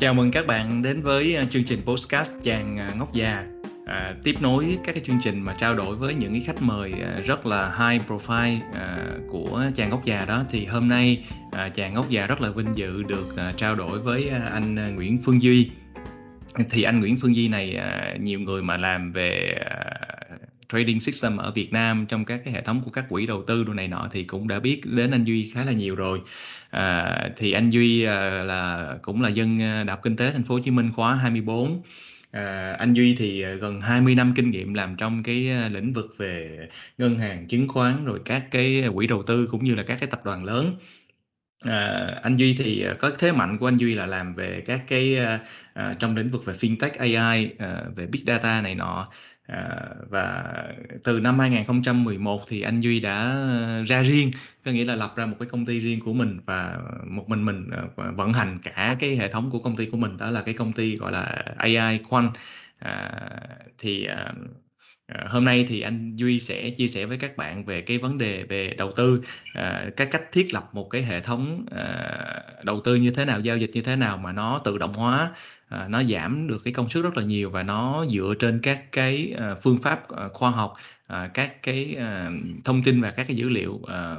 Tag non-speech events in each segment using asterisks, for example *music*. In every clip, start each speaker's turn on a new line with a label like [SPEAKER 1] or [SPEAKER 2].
[SPEAKER 1] Chào mừng các bạn đến với ờ, chương trình podcast chàng ờ, ngốc già. À, tiếp nối các cái chương trình mà trao đổi với những cái khách mời ờ, rất là high profile à, của chàng ngốc già đó thì hôm nay à, chàng ngốc già rất là vinh dự được à, trao đổi với anh Nguyễn Phương Duy. Thì anh Nguyễn Phương Duy này à, nhiều người mà làm về à, trading system ở Việt Nam trong các cái hệ thống của các quỹ đầu tư đồ này nọ thì cũng đã biết đến anh Duy khá là nhiều rồi à, thì anh Duy à, là cũng là dân à, Đại học Kinh tế Thành phố Hồ Chí Minh khóa 24 À, anh Duy thì à, gần 20 năm kinh nghiệm làm trong cái à, lĩnh vực về ngân hàng, chứng khoán rồi các cái quỹ đầu tư cũng như là các cái tập đoàn lớn. À, anh Duy thì có thế mạnh của anh Duy là làm về các cái à, trong lĩnh vực về fintech AI, à, về big data này nọ À, và từ năm 2011 thì anh Duy đã ờ, ra riêng, có nghĩa là lập ra một cái công ty riêng của mình và một mình mình ờ, vận hành cả cái hệ thống của công ty của mình đó là cái công ty gọi là AI Quant. À, thì à, à, hôm nay thì anh Duy sẽ chia sẻ với các bạn về cái vấn đề về đầu tư, à, cái cách thiết lập một cái hệ thống à, đầu tư như thế nào, giao dịch như thế nào mà nó tự động hóa à, nó giảm được cái công suất rất là nhiều và nó dựa trên các cái à, phương pháp à, khoa học à, các cái à, thông tin và các cái dữ liệu à,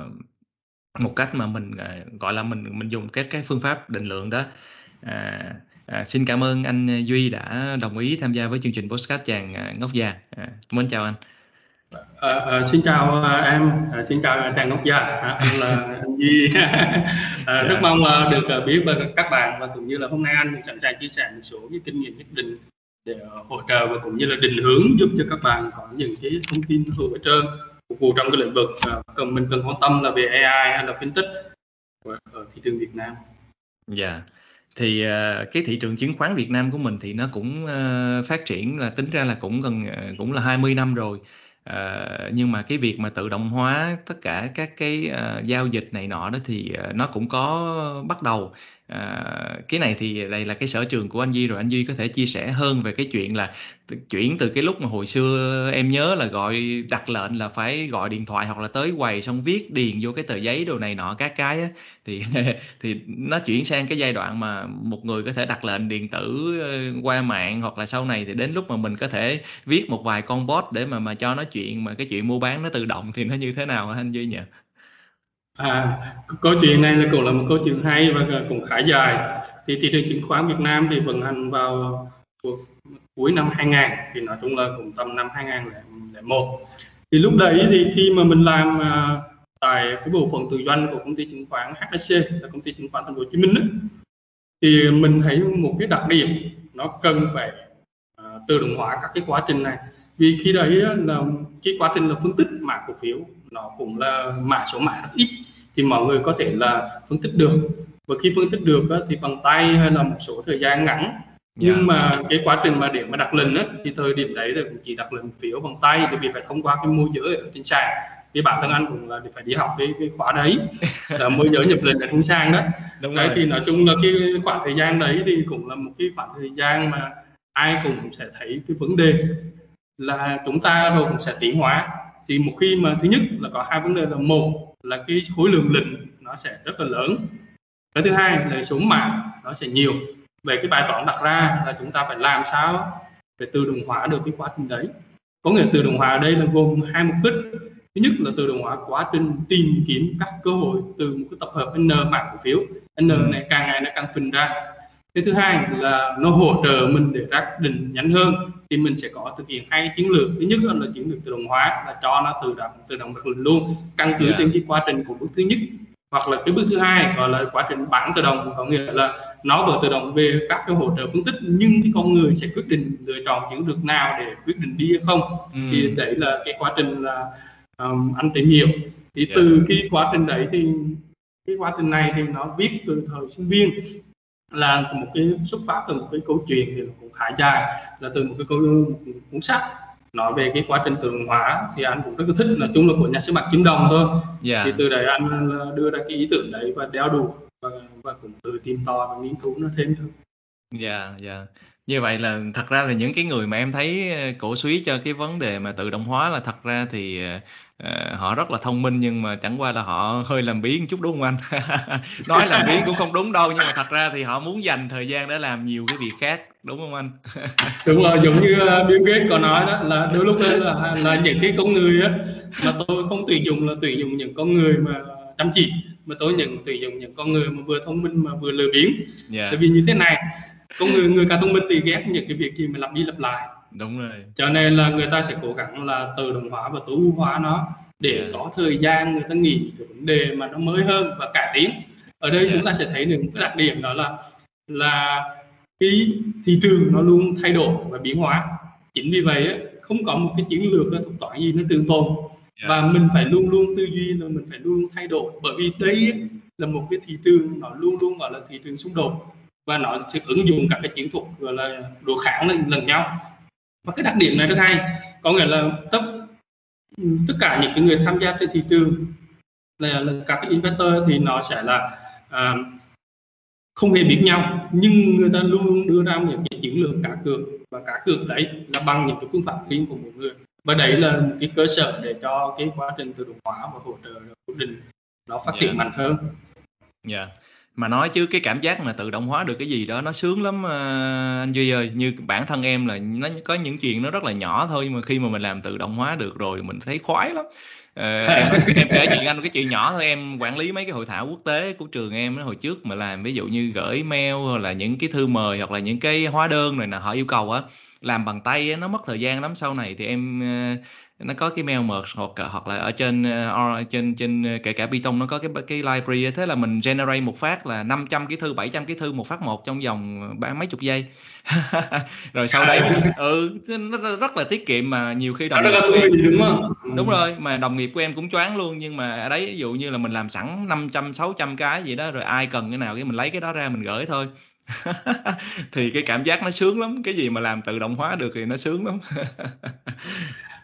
[SPEAKER 1] một cách mà mình à, gọi là mình mình dùng các cái phương pháp định lượng đó. À, à, xin cảm ơn anh Duy đã đồng ý tham gia với chương trình podcast chàng à, ngốc già à, mến chào anh
[SPEAKER 2] À, à, xin chào à, em, à, xin chào chàng ngốc già, à, là anh Duy. *laughs* à, rất dạ. mong là được uh, biết với các bạn và cũng như là hôm nay anh sẵn sàng chia sẻ một số cái kinh nghiệm nhất định để hỗ trợ và cũng như là định hướng giúp cho các bạn có những cái thông tin hữu ích hơn phục vụ trong cái lĩnh vực uh, cần mình cần quan tâm là về AI hay là fintech ở thị trường Việt Nam.
[SPEAKER 1] Dạ. Yeah thì uh, cái thị trường chứng khoán Việt Nam của mình thì nó cũng uh, phát triển là tính ra là cũng gần à, cũng là 20 năm rồi. Uh, nhưng mà cái việc mà tự động hóa tất cả các cái uh, giao dịch này nọ đó thì uh, nó cũng có bắt đầu. À, cái này thì đây là cái sở trường của anh Duy rồi anh Duy có thể chia sẻ hơn về cái chuyện là chuyển từ cái lúc mà hồi xưa em nhớ là gọi đặt lệnh là phải gọi điện thoại hoặc là tới quầy xong viết điền vô cái tờ giấy đồ này nọ các cái á, thì *laughs* thì nó chuyển sang cái giai đoạn mà một người có thể đặt lệnh điện tử ờ, qua mạng hoặc là sau này thì đến lúc mà mình có thể viết một vài con bot để mà mà cho nó chuyện mà cái chuyện mua bán nó tự động thì nó như thế nào anh Duy nhỉ?
[SPEAKER 2] À, câu chuyện này là cũng là một câu chuyện hay và cũng khá dài. Thì thị trường chứng khoán Việt Nam thì vận hành vào cuối năm 2000 thì nói chung là cũng tầm năm 2001. Thì lúc đấy thì khi mà mình làm à, tại cái bộ phận tự doanh của công ty chứng khoán HSC là công ty chứng khoán Thành phố Hồ Chí Minh ấy, thì mình thấy một cái đặc điểm nó cần phải uh, tự động hóa các cái quá trình này vì khi đấy là cái quá trình là phân tích mã cổ phiếu nó cũng là mã số mã rất ít thì mọi người có thể là phân tích được và khi phân tích được thì bằng tay hay là một số thời gian ngắn nhưng yeah. Dạ. mà cái quá trình mà để mà đặt lệnh á, thì thời điểm đấy là cũng chỉ đặt lệnh phiếu bằng tay bởi vì phải thông qua cái môi giới ở trên sàn thì bản thân anh cũng là phải đi học cái cái khóa đấy *laughs* là môi giới nhập lệnh ở trên sàn đó Đúng đấy rồi. thì nói chung là cái khoảng thời gian đấy thì cũng là một cái khoảng thời gian mà ai cũng sẽ thấy cái vấn đề là chúng ta rồi cũng sẽ tiến hóa thì một khi mà thứ nhất là có hai vấn đề là một là cái khối lượng lệnh nó sẽ rất là lớn. Cái thứ hai là số mạng nó sẽ nhiều. Về cái bài toán đặt ra là chúng ta phải làm sao để tự động hóa được cái quá trình đấy. Có nghĩa tự động hóa ở đây là gồm hai mục đích. Thứ nhất là tự động hóa quá trình tìm kiếm các cơ hội từ một cái tập hợp n mạng cổ phiếu. N này càng ngày nó càng phình ra. Cái thứ hai là nó hỗ trợ mình để xác định nhanh hơn thì mình sẽ có thực hiện hai chiến lược thứ nhất là chiến lược tự động hóa là cho nó tự động tự động được luôn căn cứ yeah. trên cái quá trình của bước thứ nhất hoặc là cái bước thứ hai gọi là quá trình bản tự động có nghĩa là nó vừa tự động về các cái hỗ trợ phân tích nhưng cái con người sẽ quyết định lựa chọn chiến lược nào để quyết định đi hay không ừ. thì đấy là cái quá trình là um, anh tìm hiểu thì yeah. từ cái quá trình đấy thì cái quá trình này thì nó viết từ thời sinh viên là một cái xuất phát từ một cái câu chuyện thì cũng khá dài là từ một cái câu một cuốn sách nói về cái quá trình tự động hóa thì anh cũng rất là thích là chung là của nhà xuất bản kim đồng thôi yeah. Dạ. thì từ đấy anh đưa ra cái ý tưởng đấy và đeo đủ và, và cũng từ tìm tòi và nghiên cứu nó thêm thôi
[SPEAKER 1] dạ yeah, dạ yeah. như vậy là thật ra là những cái người mà em thấy ờ, cổ suý cho cái vấn đề mà tự động hóa là thật ra thì uh, họ rất là thông minh nhưng mà chẳng qua là họ hơi làm biếng chút đúng không anh *laughs* nói làm biếng cũng không đúng đâu nhưng mà thật ra thì họ muốn dành thời gian để làm nhiều cái việc khác đúng không anh *laughs*
[SPEAKER 2] đúng rồi giống như uh, Bill Gates có nói đó là đôi lúc là là những cái con người á mà tôi không tuyển dụng là tuyển dụng những con người mà chăm chỉ mà tôi nhận tuyển dụng những con người mà vừa thông minh mà vừa lười biếng yeah. Dạ. tại vì như thế này con người người càng thông minh thì ghét những cái việc gì mà lặp đi lặp lại
[SPEAKER 1] đúng rồi
[SPEAKER 2] cho nên là người ta sẽ cố gắng là tự động hóa và tối ưu hóa nó để yeah. Có thời gian người ta nghĩ cái vấn đề mà nó mới hơn và cải tiến ở đây yeah. Chúng ta sẽ thấy được một cái đặc điểm đó là là cái thị trường nó luôn thay đổi và biến hóa chính vì vậy không có một cái chiến lược thuật toán gì nó trường tồn yeah. và mình phải luôn luôn tư duy là mình phải luôn luôn thay đổi bởi vì đây là một cái thị trường nó luôn luôn gọi là thị trường xung đột và nó sẽ ứng dụng các cái chiến thuật gọi là đối kháng lần, lần nhau và cái đặc điểm này rất hay có nghĩa là tất tất cả những cái người tham gia trên thị trường là, là các cái investor thì nó sẽ là à, không hề biết nhau nhưng người ta luôn đưa ra những cái chiến lược cá cược và cá cược đấy là bằng những cái phương pháp riêng của mỗi người và đấy là một cái cơ sở để cho cái quá trình tự động hóa và hỗ trợ cố định nó phát triển yeah. Dạ. mạnh hơn.
[SPEAKER 1] Dạ. Yeah mà nói chứ cái cảm giác mà tự động hóa được cái gì đó nó sướng lắm ờ, anh duy ơi. Như bản thân em là nó có những chuyện nó rất là nhỏ thôi nhưng mà khi mà mình làm tự động hóa được rồi mình thấy khoái lắm. Ờ, em, *laughs* em kể chuyện anh cái chuyện nhỏ thôi em quản lý mấy cái hội thảo quốc tế của trường em hồi trước mà làm ví dụ như gửi mail hoặc là những cái thư mời hoặc là những cái hóa đơn này nè họ yêu cầu á làm bằng tay á, nó mất thời gian lắm. Sau này thì em ờ, nó có cái mail merge hoặc hoặc là ở trên uh, trên trên kể cả Python nó có cái cái library thế là mình generate một phát là 500 cái thư 700 cái thư một phát một trong vòng ba mấy chục giây. *laughs* Rồi sau đấy ừ nó rất là tiết kiệm mà nhiều khi
[SPEAKER 2] đồng nghiệp của em, đúng không?
[SPEAKER 1] Đúng rồi mà đồng nghiệp của em cũng choáng luôn. Nhưng mà ở đấy ví dụ như là mình làm sẵn 500 600 cái gì đó rồi ai cần cái nào cái mình lấy cái đó ra mình gửi thôi. *laughs* Thì cái cảm giác nó sướng lắm. Cái gì mà làm tự động hóa được thì nó sướng lắm *laughs*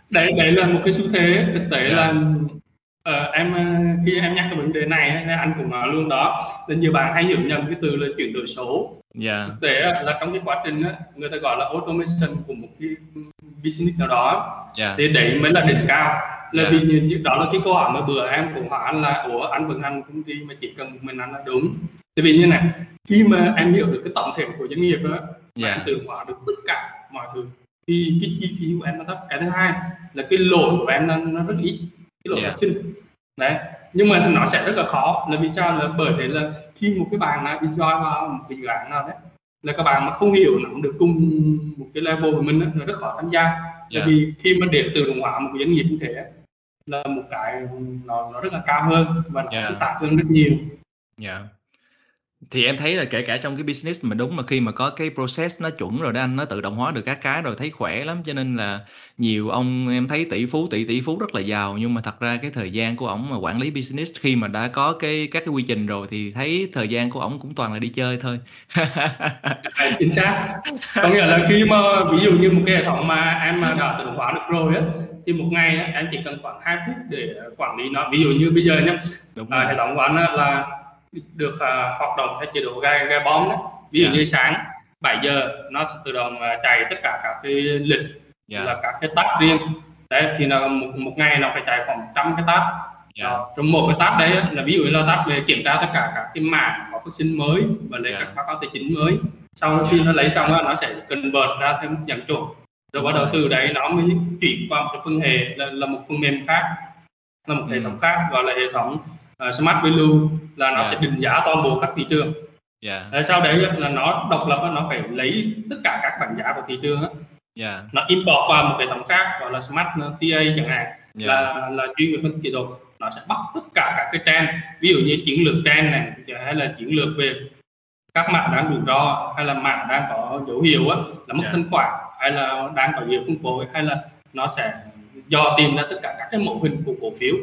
[SPEAKER 2] đấy đấy là một cái xu thế thực tế yeah. là uh, em ờ, khi em nhắc cái vấn đề này anh cũng nói luôn đó là nhiều bạn hay hiểu nhầm cái từ là chuyển đổi số yeah. thực tế là trong cái quá trình người ta gọi là automation của một cái business nào đó yeah. thì đấy mới là đỉnh cao là yeah. vì như, đó là cái câu hỏi mà bữa em cũng hỏi anh là ủa anh vận hành công ty mà chỉ cần một mình anh là đúng tại vì như này khi mà em hiểu được cái tổng thể của doanh nghiệp đó yeah. em tự hóa được tất cả mọi thứ thì cái chi phí của em nó thấp cái thứ hai là cái lỗi của em nó, nó rất ít cái lỗi yeah. phát sinh đấy nhưng mà nó sẽ rất là khó là vì sao là bởi thế là khi một cái bạn nào join vào một cái dự án nào đấy là các bạn mà không hiểu nắm được cùng một cái level của mình đó, là rất khó tham gia yeah. Tại vì khi mà để tự động hóa một cái doanh nghiệp như thế là một cái nó nó rất là cao hơn và nó yeah. phức tạp hơn rất nhiều.
[SPEAKER 1] Yeah thì em thấy là kể cả trong cái business mà đúng mà khi mà có cái process nó chuẩn rồi đó anh nó tự động hóa được các cái rồi thấy khỏe lắm. Cho nên là nhiều ông em thấy tỷ phú tỷ tỷ phú rất là giàu. Nhưng mà thật ra cái thời gian của ổng mà quản lý business khi mà đã có cái các cái quy trình rồi thì thấy thời gian của ổng cũng toàn là đi chơi thôi. *laughs*
[SPEAKER 2] Chính xác. Có nghĩa là khi mà ví dụ như một cái hệ thống mà em đã tự động hóa được rồi á thì một ngày em chỉ cần khoảng 2 phút để quản lý nó. Ví dụ như bây giờ nhá à, hệ thống của anh là được uh, hoạt động theo chế độ gai gai bom đó ví dụ yeah. Dạ. như sáng 7 giờ nó sẽ tự động uh, chạy tất cả các cái lịch yeah. Dạ. là các cái tab riêng đấy thì là một, một ngày nó phải chạy khoảng trăm cái tab yeah. Dạ. trong một cái tab đấy là ví dụ là tab về kiểm tra tất cả các cái mã có phát sinh mới và lấy yeah. các báo cáo tài chính mới sau yeah. khi nó lấy xong đó, nó sẽ convert ra thêm nhận chuẩn rồi bắt đầu từ đấy nó mới chuyển qua một cái phân hệ là, là một phần mềm khác là một hệ thống khác gọi là hệ thống uh, smart value là nó yeah. sẽ định giá toàn bộ các thị trường yeah. sau đấy là nó độc lập nó phải lấy tất cả các bảng giá của thị trường á yeah. nó import qua một hệ thống khác gọi là smart TA chẳng hạn yeah. là là chuyên về phân tích kỹ thuật nó sẽ bắt tất cả các cái trend ví dụ như chiến lược trend này hay là chiến lược về các mã đang rủi ro hay là mã đang có dấu hiệu á là mất yeah. thanh khoản hay là đang có nhiều phân phối hay là nó sẽ do tìm ra tất cả các cái mẫu hình của cổ phiếu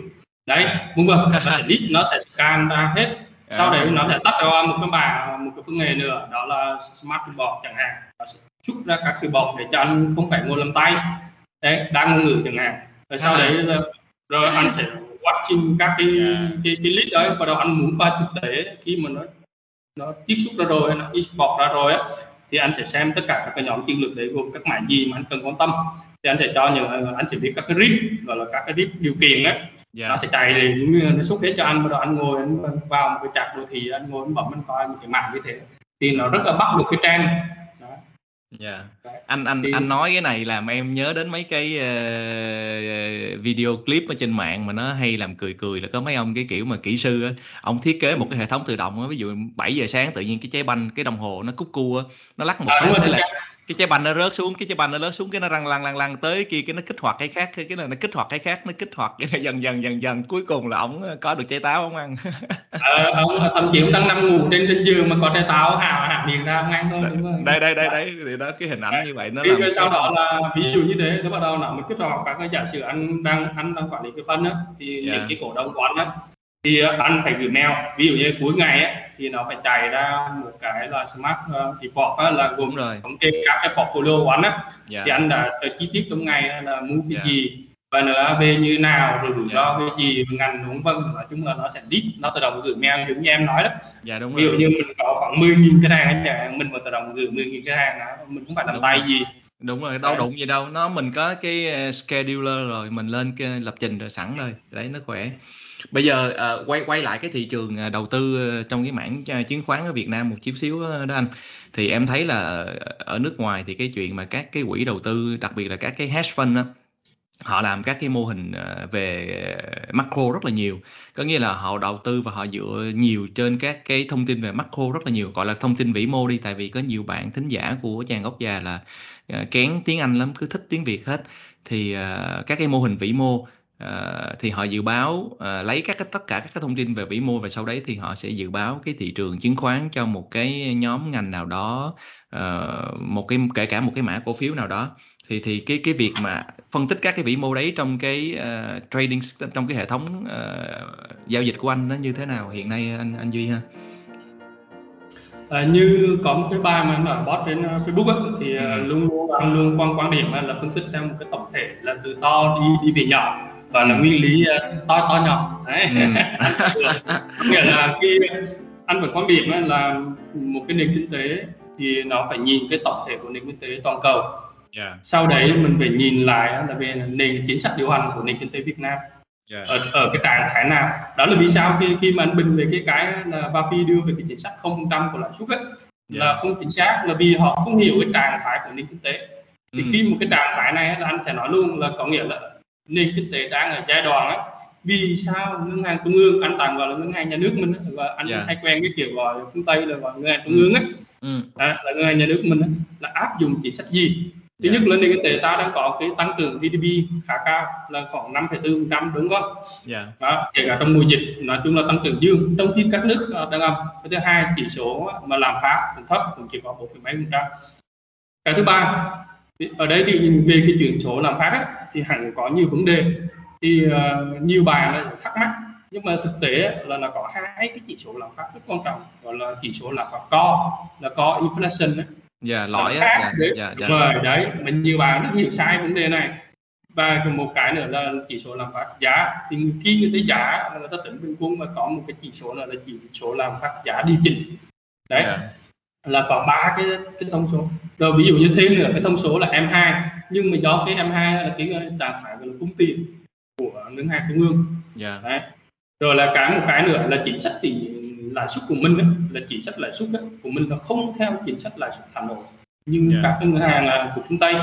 [SPEAKER 2] đấy vâng vâng nó sẽ list nó sẽ scan ra hết. Sau đấy nó sẽ tắt ra một cái bảng một cái phương nghề nữa đó là smart report chẳng hạn. Nó sẽ chúc ra các report để cho anh không phải ngồi làm tay. Đấy đang ngôn ngữ chẳng hạn. Rồi sau đấy là, rồi anh sẽ watching các cái cái, cái list đấy. Và đầu anh muốn coi thực tế khi mà nó nó chiết xuất ra rồi nó export ra rồi á thì anh sẽ xem tất cả các cái nhóm chiến lược đấy gồm các mảng gì mà anh cần quan tâm. Thì anh sẽ cho những anh sẽ biết các cái RIP gọi là các cái RIP điều kiện á yeah. nó sẽ chạy để nó xúc hết cho anh bắt đầu anh ngồi anh vào một cái trạc đô thị anh ngồi anh bấm anh coi một cái mạng như thế. Thì nó rất là bắt được cái trend.
[SPEAKER 1] Dạ. Anh anh Thì anh nói cái này làm em nhớ đến mấy cái uh, video clip ở trên mạng mà nó hay làm cười cười là có mấy ông cái kiểu mà kỹ sư á, ông thiết kế một cái hệ thống tự động á, ví dụ 7 giờ sáng tự nhiên cái trái banh cái đồng hồ nó cúc cua nó lắc một à, cái thế là cái trái banh nó rớt xuống cái trái banh nó rớt xuống cái nó răng lăn lăn lăn tới kia cái nó kích hoạt cái khác cái cái này nó kích hoạt cái khác nó kích hoạt dần dần dần dần cuối cùng là ổng có được trái táo không ăn *laughs*
[SPEAKER 2] ờ, ông thậm chí ông đang nằm ngủ trên trên giường mà có trái táo hào hạt miệng ra không ăn thôi đúng không
[SPEAKER 1] đây đây đây đấy thì đó cái hình ảnh như vậy
[SPEAKER 2] nó làm sau đó là ví dụ như thế nó bắt đầu nó mới kích hoạt các cái giả sử anh đang anh đang quản lý cái phân á thì yeah. những dạ. cái cổ đông anh á thì anh phải gửi mail ví dụ như cuối ngày á thì nó phải chạy ra một cái là smart uh, report á, là gồm rồi. thống kê các cái portfolio của anh á yeah. Dạ. thì anh đã chi tiết trong ngày là mua cái yeah. Dạ. gì và NAV như nào rồi rủi ro yeah. cái gì ngành đúng vân nói chung là nó sẽ list nó tự động gửi mail giống như em nói đó
[SPEAKER 1] dạ đúng
[SPEAKER 2] ví dụ như mình có khoảng 10.000 cái hàng hạn mình mà tự động gửi 10.000 cái hàng đó mình cũng phải làm đúng tay rồi. gì
[SPEAKER 1] đúng rồi đâu đụng gì đâu nó mình có cái ờ, scheduler rồi mình lên cái lập trình rồi sẵn rồi đấy nó khỏe bây giờ uh, quay quay lại cái thị trường ờ, đầu tư ờ, trong cái mảng chứng khoán ở Việt Nam một chút xíu đó anh. Thì em thấy là ở nước ngoài thì cái chuyện mà các cái quỹ đầu tư đặc biệt là các cái hedge fund đó, họ làm các cái mô hình về macro rất là nhiều. Có nghĩa là họ đầu tư và họ dựa nhiều trên các cái thông tin về macro rất là nhiều gọi là thông tin vĩ mô đi. Tại vì có nhiều bạn thính giả của chàng gốc già là kén tiếng anh lắm cứ thích tiếng việt hết. Thì các cái mô hình vĩ mô Uh, thì họ dự báo uh, lấy các cái tất cả các cái thông tin về vĩ mô và sau đấy thì họ sẽ dự báo cái thị trường chứng khoán cho một cái nhóm ngành nào đó uh, một cái kể cả một cái mã cổ phiếu nào đó. Thì thì cái cái việc mà phân tích các cái vĩ mô đấy trong cái uh, trading trong cái hệ thống uh, giao dịch của anh nó như thế nào hiện nay anh anh duy ha?
[SPEAKER 2] À, như có một cái bài mà anh ở bot trên Facebook ấy, thì ừ. luôn luôn anh luôn quan quan điểm là phân tích theo một cái tổng thể là từ to đi đi về nhỏ và là nguyên lý uh, to to nhỏ đấy ừ. *laughs* nghĩa là khi anh phải quan điểm là một cái nền kinh tế thì nó phải nhìn cái tổng thể của nền kinh tế toàn cầu yeah. Dạ. sau đấy mình phải nhìn lại là về nền chính sách điều hành của nền kinh tế Việt Nam yeah. Dạ. ở ở cái trạng thái nào đó là vì sao khi khi mà anh bình về cái cái là Vapi đưa về cái chính sách không trăm của lãi suất ấy, yeah. là dạ. không chính xác là vì họ không hiểu cái trạng thái của nền kinh tế thì ừ. khi một cái trạng thái này là anh sẽ nói luôn là có nghĩa là nền kinh tế đang ở giai đoạn ấy vì sao ngân hàng trung ương anh tạm gọi là ngân hàng nhà nước mình và anh yeah. Dạ. hay quen cái kiểu gọi phương tây là gọi ngân hàng trung ương ấy ừ. à, là ngân hàng nhà nước mình ấy, là áp dụng chính sách gì thứ yeah. nhất là nền kinh tế ta đang có cái tăng trưởng GDP khá cao là khoảng 5,4 trăm đúng không? Yeah. Đó, kể cả trong mùa dịch nói chung là tăng trưởng dương trong khi các nước đang âm thứ hai chỉ số mà làm phát cũng thấp cũng chỉ có một mấy phần trăm cái thứ ba ở đây thì về cái chuyển số làm phát ấy, thì hẳn có nhiều vấn đề thì uh, nhiều bạn thắc mắc nhưng mà thực tế là nó có hai cái chỉ số lạm phát rất quan trọng gọi là chỉ số lạm phát co là co inflation ấy.
[SPEAKER 1] dạ lõi á dạ,
[SPEAKER 2] đấy. dạ, dạ. rồi đấy mình nhiều bạn rất hiểu sai vấn đề này và một cái nữa là chỉ số lạm phát giá thì khi người ta giá người ta tính bình quân và có một cái chỉ số là, là chỉ số lạm phát giá điều chỉnh đấy yeah. Là có ba cái cái thông số rồi ví dụ như thêm nữa cái thông số là M2 nhưng mà do cái M2 là cái trạng thái là cung tiền của ngân hàng trung ương yeah. Dạ. đấy. rồi là cái một cái nữa là chính sách tỷ lãi suất của mình ấy, là chính sách lãi suất của mình là không theo chính sách lãi suất Hà Nội như yeah. Dạ. các ngân hàng của phương Tây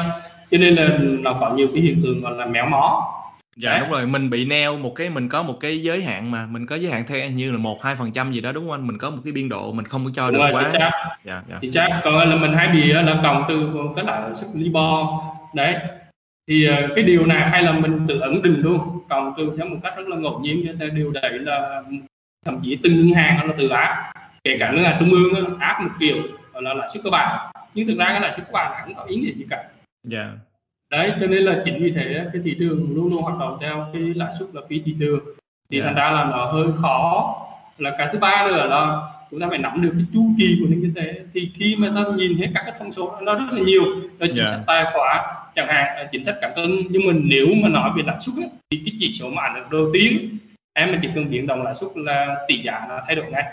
[SPEAKER 2] cho nên là nó có nhiều cái hiện tượng gọi là méo mó
[SPEAKER 1] dạ đúng rồi mình bị neo một cái mình có một cái giới hạn mà mình có giới hạn theo như là một hai phần trăm gì đó đúng không anh? Mình có một cái biên độ mình không có cho được quá.
[SPEAKER 2] chính dạ, dạ. chính xác. Còn là mình hay bị là cộng từ cái lãi suất libor đấy. Thì ờ, cái điều này hay là mình tự ẩn định luôn. Còn từ theo một cách rất là ngẫu nhiên như theo điều đấy là thậm chí từng ngân hàng là tự áp. Kể cả ngân hàng trung ương áp một kiểu là lãi suất cơ bản nhưng thực ra cái lãi suất cơ bản không có ý nghĩa gì cả. Yeah. Dạ. đấy cho nên là chính vì thế cái thị trường luôn luôn hoạt động theo cái lãi suất là phí thị trường thì yeah. Dạ. thành ra là nó hơi khó là cái thứ ba nữa là chúng ta phải nắm được cái chu kỳ của nền kinh tế thì khi mà ta nhìn thấy các cái thông số nó rất là nhiều là chính yeah. sách tài khoá chẳng hạn chính sách cảng cân nhưng mà nếu mà nói về lãi suất thì cái chỉ số mà ảnh hưởng đầu tiên em mà chỉ cần biến động lãi suất là tỷ giá nó thay đổi ngay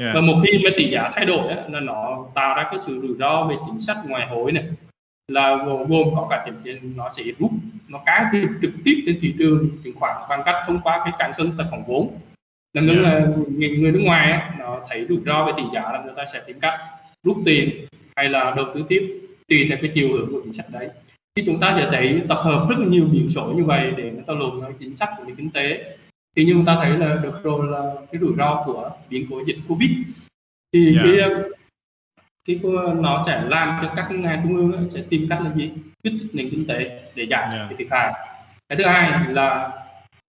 [SPEAKER 2] yeah. và một khi mà tỷ giá thay đổi ấy, là nó tạo ra cái sự rủi ro về chính sách ngoại hối này là gồm có cả chính nó sẽ rút nó cá trực tiếp trên thị trường chứng khoán bằng cách thông qua cái cán cân tài khoản vốn là yeah. là người, người nước ngoài ấy, nó thấy rủi ro về tỷ giá là người ta sẽ tìm cách rút tiền hay là đầu tư tiếp tùy theo cái chiều hướng của chính sách đấy thì chúng ta sẽ thấy tập hợp rất là nhiều biển số như vậy để người ta luận chính sách của nền kinh tế thì như chúng ta thấy là được rồi là cái rủi ro của biến cố dịch covid thì yeah. cái cái nó sẽ làm cho các ngành trung ương sẽ tìm cách là gì kích thích nền kinh tế để giảm yeah. cái thiệt hại cái thứ hai là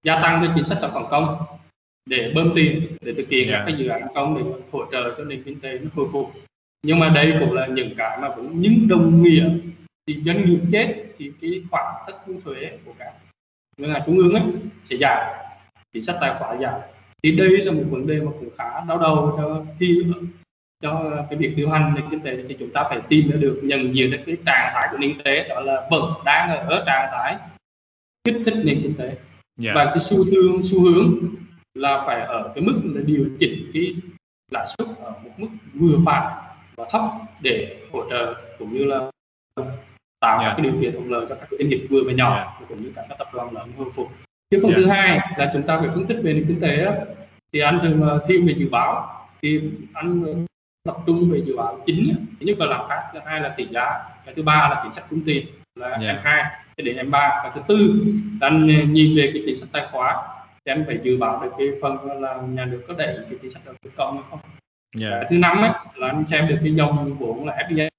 [SPEAKER 2] gia tăng cái chính sách tài khoản công để bơm tiền để thực hiện yeah. các cái dự án công để hỗ trợ cho nền kinh tế nó hồi phục nhưng mà đây cũng là những cái mà cũng những đồng nghĩa thì doanh nghiệp chết thì cái khoản thất thu thuế của các ngân hàng trung ương ấy sẽ giảm chính sách tài khoản giảm thì đây là một vấn đề mà cũng khá đau đầu cho khi cho cái việc điều hành nền kinh tế thì chúng ta phải tìm được nhận diện được cái trạng thái của nền kinh tế đó là vẫn đang ở trạng thái kích thích nền kinh tế yeah. Dạ. và cái xu hướng xu hướng là phải ở cái mức là điều chỉnh cái lãi suất ở một mức vừa phải và thấp để hỗ trợ cũng như là tạo yeah. các điều kiện thuận lợi cho các doanh nghiệp vừa và nhỏ yeah. cũng như các tập đoàn lớn hồi phục cái phần yeah. thứ hai là chúng ta phải phân tích về nền kinh tế thì anh thường thiên về dự báo thì anh tập trung về dự báo chính thứ nhất là lạm phát thứ hai là tỷ giá cái thứ ba là chính sách cung tiền là yeah. m hai cái đến m ba và thứ tư là nhìn về cái chính sách tài khoá thì anh phải dự báo được cái phần là nhà nước có đẩy cái chính sách đầu tư công hay không yeah. Dạ. thứ năm ấy, là anh xem được cái dòng vốn là FDI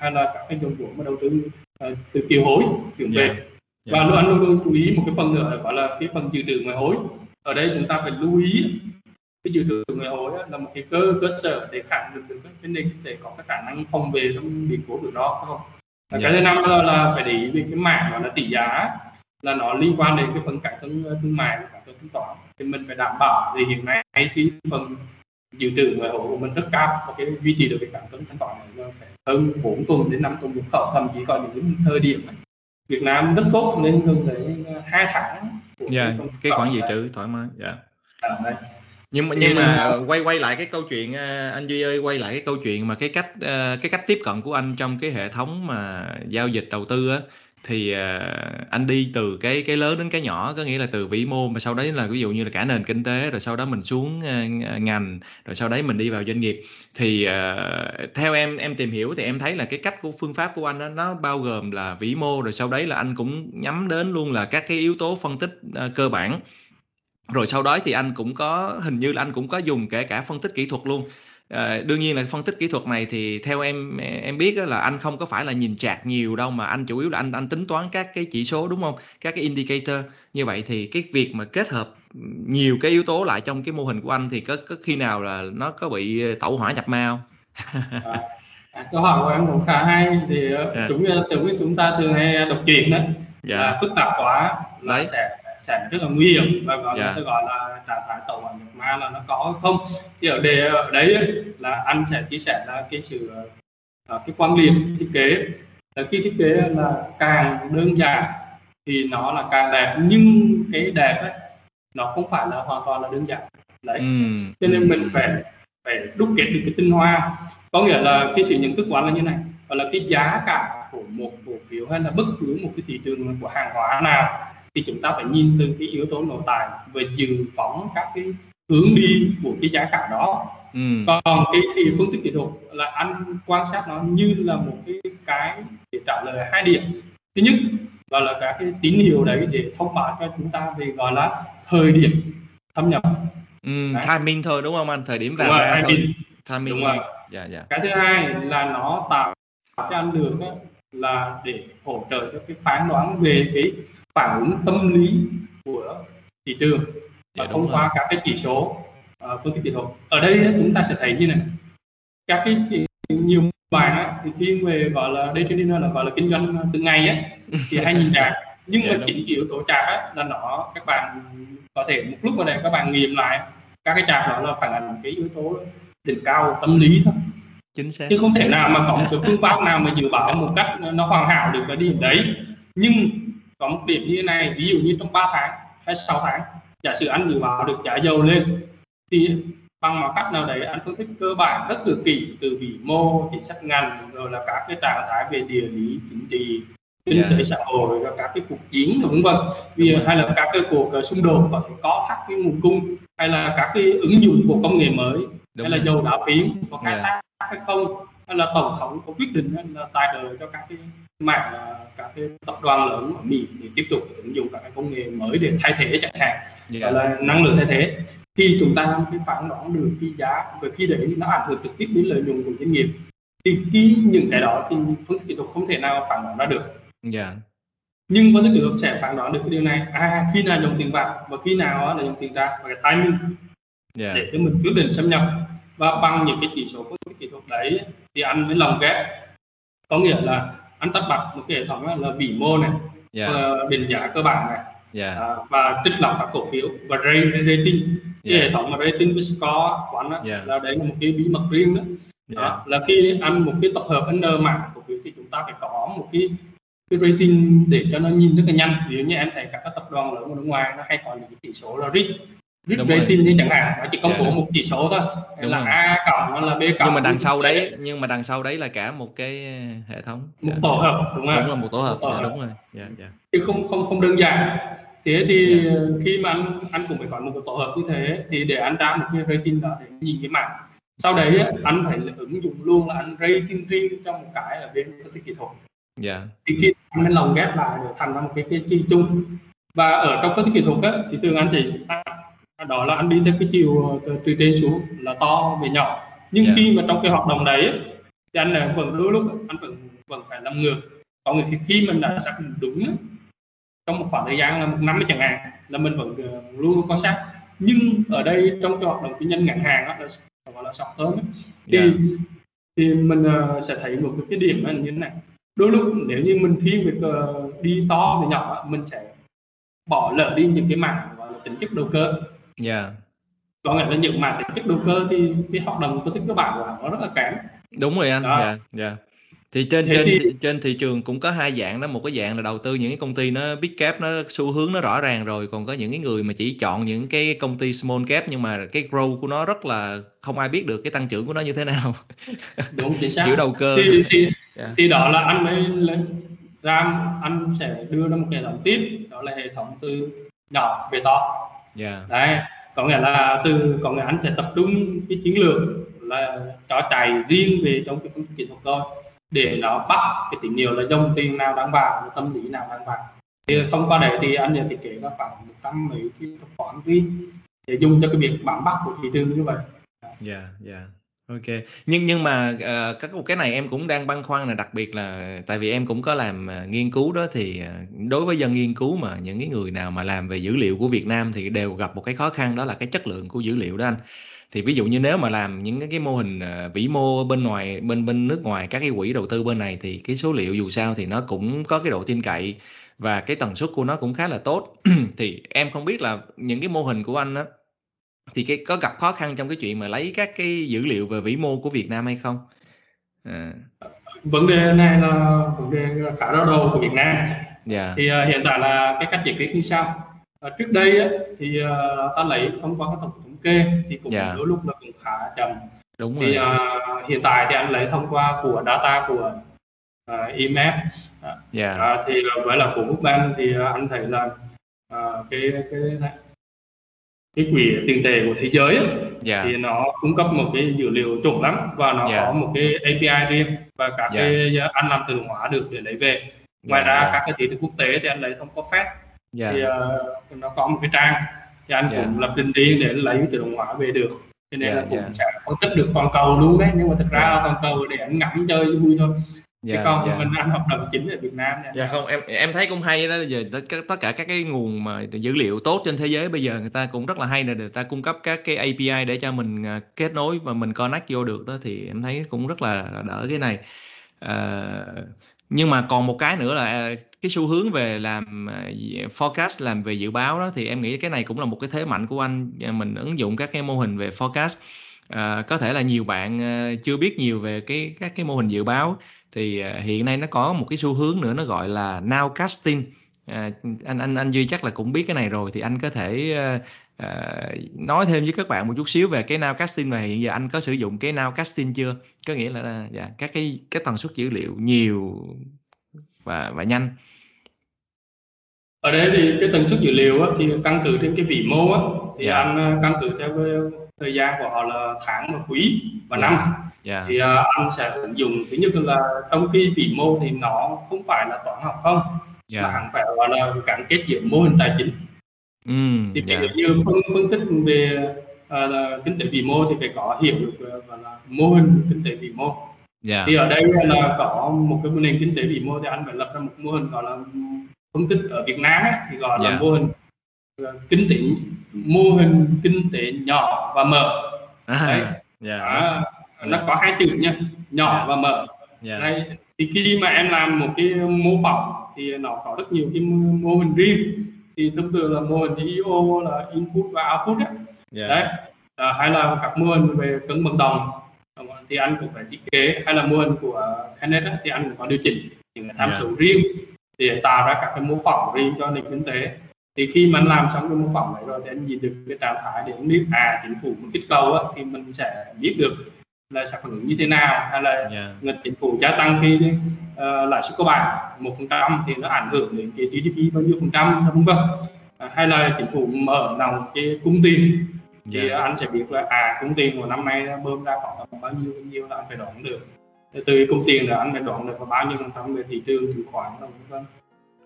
[SPEAKER 2] hay là các cái dòng vốn mà đầu tư uh, từ kiều hối chuyển về yeah. Yeah. và luôn anh luôn luôn chú ý một cái phần nữa gọi là cái phần dự trữ ngoại hối ở đây chúng ta phải lưu ý cái dự trữ ngoại hối là một cái cơ cơ sở để khẳng định được cái nền kinh tế có cái khả năng phòng về trong biến cố rủi ro không và yeah. cái thứ năm là, là phải để ý về cái mảng gọi là tỷ giá là nó liên quan đến cái phần cạnh thương thương mại và cạnh thanh toán thì mình phải đảm bảo thì hiện nay cái phần dự trữ ngoại hối của mình rất cao và cái duy trì được cái cân thanh toán này phải hơn 4 tuần đến 5 tuần nhập khẩu thậm chí có những thời điểm Việt Nam rất tốt nên thường thấy hai tháng
[SPEAKER 1] của yeah, cái, cái khoản dự trữ thoải mái yeah. à. Nhưng mà nhưng mà quay quay lại cái câu chuyện à, anh duy ơi quay lại cái câu chuyện mà cái cách à, cái cách tiếp cận của anh trong cái hệ thống mà giao dịch đầu tư á thì uh, anh đi từ cái cái lớn đến cái nhỏ có nghĩa là từ vĩ mô mà sau đấy là ví dụ như là cả nền kinh tế rồi sau đó mình xuống ngành rồi sau đấy mình đi vào doanh nghiệp. Thì theo em em tìm hiểu thì em thấy là cái cách của phương pháp của anh đó, nó bao gồm là vĩ mô rồi sau đấy là anh cũng nhắm đến luôn là các cái yếu tố phân tích cơ bản rồi sau đó thì anh cũng có hình như là anh cũng có dùng kể cả phân tích kỹ thuật luôn À, đương nhiên là phân tích kỹ thuật này thì theo em em biết là anh không có phải là nhìn chạc nhiều đâu mà anh chủ yếu là anh anh tính toán các cái chỉ số đúng không các cái indicator như vậy thì cái việc mà kết hợp nhiều cái yếu tố lại trong cái mô hình của anh thì có, có khi nào là nó có bị tẩu hỏa nhập ma không
[SPEAKER 2] à, à, câu hỏi của em cũng khá hay thì yeah. Ờ, dạ. chúng chúng chúng ta thường hay đọc chuyện đó yeah. Dạ. là phức tạp quá là Đấy. sẽ sẽ rất là nguy hiểm và gọi yeah. Dạ. gọi là trạng thái tẩu hỏa nhập ma là nó có không thì ở đề ở đấy là anh sẽ chia sẻ là cái sự uh, cái quan điểm thiết kế là khi thiết kế là càng đơn giản thì nó là càng đẹp nhưng cái đẹp ấy nó không phải là hoàn toàn là đơn giản đấy ừ. cho nên mình phải phải đúc kết được cái tinh hoa có nghĩa là cái sự nhận thức của anh là như này và là cái giá cả của một cổ phiếu hay là bất cứ một cái thị trường của hàng hóa nào thì chúng ta phải nhìn từ cái yếu tố nội tại và dự phóng các cái hướng đi của cái giá cả đó. Ừ. còn cái thì phương thức kỹ thuật là anh quan sát nó như là một cái cái để trả lời hai điểm. Thứ nhất gọi là các cái tín hiệu đấy để thông báo cho chúng ta về gọi là thời điểm thâm nhập.
[SPEAKER 1] Ừ, timing thôi đúng không anh? Thời điểm vào ra
[SPEAKER 2] thôi. timing. Đúng rồi. Dạ, dạ. cái thứ hai là nó tạo cho anh được là để hỗ trợ cho cái phán đoán về cái phản ứng tâm lý của thị trường và thông qua các cái chỉ số uh, phân tích kỹ thuật. Ở đây chúng ta sẽ thấy như này. Các cái nhiều bài đó, thì thiên về gọi là đây trên là gọi là kinh doanh từng ngày á thì hay nhìn chart *laughs* nhưng yeah, mà chính yếu tố chart á là nó các bạn có thể một lúc ở đây các bạn nghiệm lại các cái chart đó là phản ánh cái yếu tố đỉnh cao tâm lý thôi.
[SPEAKER 1] Chính xác.
[SPEAKER 2] Chứ không thể nào mà có một cái phương pháp nào mà dự báo một cách nó hoàn hảo được cái điểm đấy. Nhưng có một điểm như thế này ví dụ như trong 3 tháng hay 6 tháng giả sử anh dự báo được giá dầu lên thì bằng một cách nào đấy anh phân tích cơ bản rất là kỹ từ vĩ mô chính sách ngành rồi là các cái trạng thái về địa lý chính trị kinh
[SPEAKER 1] Dạ.
[SPEAKER 2] tế xã hội và các cái cuộc chiến vân vân vì hay là các cái cuộc ờ, xung đột có thể có các cái nguồn cung hay là các cái ứng dụng của công nghệ mới
[SPEAKER 1] Đúng
[SPEAKER 2] hay là dầu đá phiến có khai
[SPEAKER 1] Dạ.
[SPEAKER 2] thác hay không hay là tổng thống có quyết định là tài trợ cho các cái mạng ờ, cái tập đoàn lớn ở Mỹ để tiếp tục ứng dụng các cái công nghệ mới để thay thế chẳng hạn
[SPEAKER 1] Dạ.
[SPEAKER 2] gọi là năng lượng thay thế thì chúng ta mới phán đoán được cái giá và khi đấy nó ảnh hưởng trực tiếp đến lợi nhuận của doanh nghiệp thì khi những cái đó thì phân tích kỹ thuật không thể nào phản đoán ra được
[SPEAKER 1] Dạ.
[SPEAKER 2] nhưng phân tích kỹ thuật sẽ phán đoán được cái điều này à khi nào dòng tiền vào và khi nào là dòng tiền ra và cái timing
[SPEAKER 1] Dạ.
[SPEAKER 2] để cho mình quyết định xâm nhập và bằng những cái chỉ số phân tích kỹ thuật đấy thì anh mới lồng ghép có nghĩa là anh tách bạch một cái hệ thống là vĩ mô này
[SPEAKER 1] Dạ.
[SPEAKER 2] ờ, định giá cơ bản này
[SPEAKER 1] Dạ.
[SPEAKER 2] à, và trích lọc các cổ phiếu và rating cái
[SPEAKER 1] Dạ.
[SPEAKER 2] hệ thống mà rating với score của anh á,
[SPEAKER 1] Dạ.
[SPEAKER 2] là đấy là một cái bí mật riêng đó.
[SPEAKER 1] Dạ.
[SPEAKER 2] đó là khi ăn một cái tập hợp under mạng cổ phiếu thì chúng ta phải có một cái cái rating để cho nó nhìn rất là nhanh ví dụ như em thấy các tập đoàn lớn ở nước ngoài nó hay có những cái chỉ số là risk risk
[SPEAKER 1] Đúng rồi.
[SPEAKER 2] rating như chẳng hạn nó chỉ công bố
[SPEAKER 1] Dạ.
[SPEAKER 2] một chỉ số thôi
[SPEAKER 1] Đúng
[SPEAKER 2] là
[SPEAKER 1] rồi.
[SPEAKER 2] A cộng hay là B cộng
[SPEAKER 1] Nhưng mà đằng sau đấy, nhưng mà đằng sau đấy là cả một cái hệ thống.
[SPEAKER 2] một
[SPEAKER 1] Dạ.
[SPEAKER 2] tổ hợp đúng không
[SPEAKER 1] Đúng là một tổ hợp.
[SPEAKER 2] Một
[SPEAKER 1] Dạ đúng rồi. Dạ dạ.
[SPEAKER 2] chứ không không không đơn giản thế thì
[SPEAKER 1] Dạ.
[SPEAKER 2] khi mà anh anh cũng phải có một cái tổ hợp như thế thì để anh ra một cái rating đó để nhìn cái mạng sau đấy anh phải ứng dụng luôn là anh rating riêng cho một cái ở bên phân tích kỹ thuật
[SPEAKER 1] Dạ.
[SPEAKER 2] thì khi anh mới lồng ghép lại để thành ra một cái cái chi chung và ở trong phân tích kỹ thuật á, thì thường anh chỉ đó là anh đi theo cái chiều từ, từ trên xuống là to về nhỏ. Nhưng
[SPEAKER 1] Dạ.
[SPEAKER 2] khi mà trong cái hoạt động đấy thì anh là vẫn đôi lúc anh vẫn vẫn phải làm ngược. Có nghĩa khi mình đã xác định đúng trong một khoảng thời gian là một năm chẳng hạn là mình vẫn ờ, luôn quan sát. Nhưng ở đây trong cái hoạt động kinh doanh ngắn hàng đó là gọi là term á, thì
[SPEAKER 1] Dạ.
[SPEAKER 2] thì mình ờ, sẽ thấy một cái, điểm là như thế này. Đôi lúc nếu như mình về ờ, đi to về nhỏ mình sẽ bỏ lỡ đi những cái mảng gọi là tính chất đầu cơ
[SPEAKER 1] Dạ.
[SPEAKER 2] có nghĩa là những mảng tính chất đầu cơ thì cái hoạt động phân tích cơ bản của nó rất là kém
[SPEAKER 1] Đúng rồi anh. Dạ dạ. Thì trên
[SPEAKER 2] Thế
[SPEAKER 1] trên
[SPEAKER 2] thì-
[SPEAKER 1] trên thị trường cũng có hai dạng đó, một cái dạng là đầu tư những cái công ty nó big cap nó xu hướng nó rõ ràng rồi, còn có những cái người mà chỉ chọn những cái công ty small cap nhưng mà cái growth của nó rất là không ai biết được cái tăng trưởng của nó như thế nào. *laughs*
[SPEAKER 2] đúng chính xác
[SPEAKER 1] Kiểu đầu cơ.
[SPEAKER 2] thì, thì,
[SPEAKER 1] Dạ.
[SPEAKER 2] thì đó là anh mới ra anh sẽ đưa ra một hệ thống tiếp đó là hệ thống từ nhỏ về to
[SPEAKER 1] Dạ.
[SPEAKER 2] đấy có nghĩa là từ có nghĩa anh sẽ tập trung cái chiến lược là cho chạy riêng về trong cái phân tích kỹ thuật thôi để nó bắt cái tín hiệu là dòng tiền nào đang vào tâm lý nào đang vào thì thông qua đấy thì anh nhận thiết kế ra khoảng một trăm mấy cái toán riêng để dùng cho cái việc bám bắt của thị trường như vậy
[SPEAKER 1] Dạ, dạ. Ok. Nhưng nhưng mà ờ, các cái này em cũng đang băn khoăn là đặc biệt là tại vì em cũng có làm ờ, nghiên cứu đó thì ờ, đối với dân nghiên cứu mà những cái người nào mà làm về dữ liệu của Việt Nam thì đều gặp một cái khó khăn đó là cái chất lượng của dữ liệu đó anh. Thì ví dụ như nếu mà làm những cái, cái mô hình ờ, vĩ mô bên ngoài bên bên nước ngoài các cái quỹ đầu tư bên này thì cái số liệu dù sao thì nó cũng có cái độ tin cậy và cái tần suất của nó cũng khá là tốt. *clears throat* thì em không biết là những cái mô hình của anh á thì cái có gặp khó khăn trong cái chuyện mà lấy các cái dữ liệu về vĩ mô của Việt Nam hay không? À,
[SPEAKER 2] vấn đề này là vấn đề khá đau đầu của Việt Nam.
[SPEAKER 1] Dạ,
[SPEAKER 2] thì uh, hiện tại là cái cách giải quyết như sau. Uh, trước đây á, thì uh, ta lấy thông qua các tổng thống kê thì cũng
[SPEAKER 1] Dạ.
[SPEAKER 2] đôi lúc là cũng khá chậm.
[SPEAKER 1] Đúng
[SPEAKER 2] thì
[SPEAKER 1] rồi.
[SPEAKER 2] uh, hiện tại thì anh lấy thông qua của data của uh, IMF uh,
[SPEAKER 1] Dạ,
[SPEAKER 2] À, thì uh, với là của World Bank thì uh, anh thấy là uh, cái cái cái quỹ tiền tệ của thế giới á,
[SPEAKER 1] dạ,
[SPEAKER 2] thì nó cung cấp một cái dữ liệu chuẩn lắm và nó
[SPEAKER 1] Dạ.
[SPEAKER 2] có một cái API riêng và các
[SPEAKER 1] Dạ.
[SPEAKER 2] cái anh làm tự động hóa được để lấy về ngoài
[SPEAKER 1] dạ,
[SPEAKER 2] ra các cái thị trường quốc tế thì anh lấy thông qua Fed
[SPEAKER 1] dạ,
[SPEAKER 2] thì uh, nó có một cái trang thì anh
[SPEAKER 1] Dạ.
[SPEAKER 2] cũng lập trình riêng để lấy tự động hóa về được cho nên
[SPEAKER 1] Dạ,
[SPEAKER 2] là cũng
[SPEAKER 1] dạ.
[SPEAKER 2] sẽ phân tích được toàn cầu luôn đấy nhưng mà thực ra là toàn cầu để anh ngắm chơi vui thôi chứ
[SPEAKER 1] dạ,
[SPEAKER 2] còn
[SPEAKER 1] dạ.
[SPEAKER 2] mình ăn hoạt động chính ở Việt Nam này
[SPEAKER 1] Dạ không em em thấy cũng hay đó giờ tất cả- các cái nguồn mà dữ liệu tốt trên thế giới bây giờ người ta cũng rất là hay là người ta cung cấp các cái API để cho mình à, kết nối và mình connect vô được đó thì em thấy cũng rất là đỡ cái này. À, nhưng mà còn một cái nữa là à, cái xu hướng về làm à, forecast làm về dự báo đó thì em nghĩ cái này cũng là một cái thế mạnh của anh mình ứng dụng các cái mô hình về forecast À, có thể là nhiều bạn chưa biết nhiều về cái các cái mô hình dự báo thì à, hiện nay nó có một cái xu hướng nữa nó gọi là nowcasting à, anh anh anh duy chắc là cũng biết cái này rồi thì anh có thể uh, nói thêm với các bạn một chút xíu về cái nowcasting và hiện giờ anh có sử dụng cái nowcasting chưa có nghĩa là dạ, các cái cái tần suất dữ liệu nhiều và và nhanh
[SPEAKER 2] ở đây thì cái tần suất dữ liệu á, thì căn cứ trên cái vĩ mô á, thì yeah. Dạ. anh căn cứ theo cái thời gian của họ là tháng và quý và yeah. Dạ. năm yeah. thì uh, anh sẽ ứng dụng thứ nhất là trong cái vĩ mô thì nó không phải là toán học không yeah. mà hẳn phải gọi là gắn kết giữa mô hình tài chính mm, thì ví dụ như phân phân tích về uh, kinh tế vĩ mô thì phải có hiểu được gọi là mô hình kinh tế vĩ mô yeah. thì ở đây là có một cái nền kinh tế vĩ mô thì anh phải lập ra một mô hình gọi là phân tích ở Việt Nam ấy, thì gọi yeah. là mô hình uh, kinh tế mô hình kinh tế nhỏ và mở à, đấy yeah. à, nó có hai chữ nha nhỏ yeah. và mở yeah. đây thì khi mà em làm một cái mô phỏng thì nó có rất nhiều cái mô hình riêng thì thông thường là mô hình IO là input và output ấy. Yeah. đấy à, hay là các mô hình về cân bằng đồng thì anh cũng phải thiết kế hay là mô hình của Kenneth thì anh cũng có điều chỉnh những cái tham yeah. số riêng để tạo ra các cái mô phỏng riêng cho nền kinh tế thì khi mà anh làm xong cái mô phỏng này rồi thì anh nhìn được cái trạng thái để anh biết à chính phủ muốn kích cầu á, thì mình sẽ biết được là sẽ phản ứng như thế nào hay là yeah. chính phủ gia tăng khi uh, lãi suất cơ bản một phần trăm thì nó ảnh hưởng đến cái GDP bao nhiêu phần trăm vân vân à, hay là chính phủ mở lòng cái cung tiền thì yeah. anh sẽ biết là à cung tiền của năm nay bơm ra khoảng tầm bao nhiêu bao nhiêu là anh phải đoán được từ cung tiền là anh phải đoán được bao nhiêu phần trăm về thị trường chứng khoán vân vân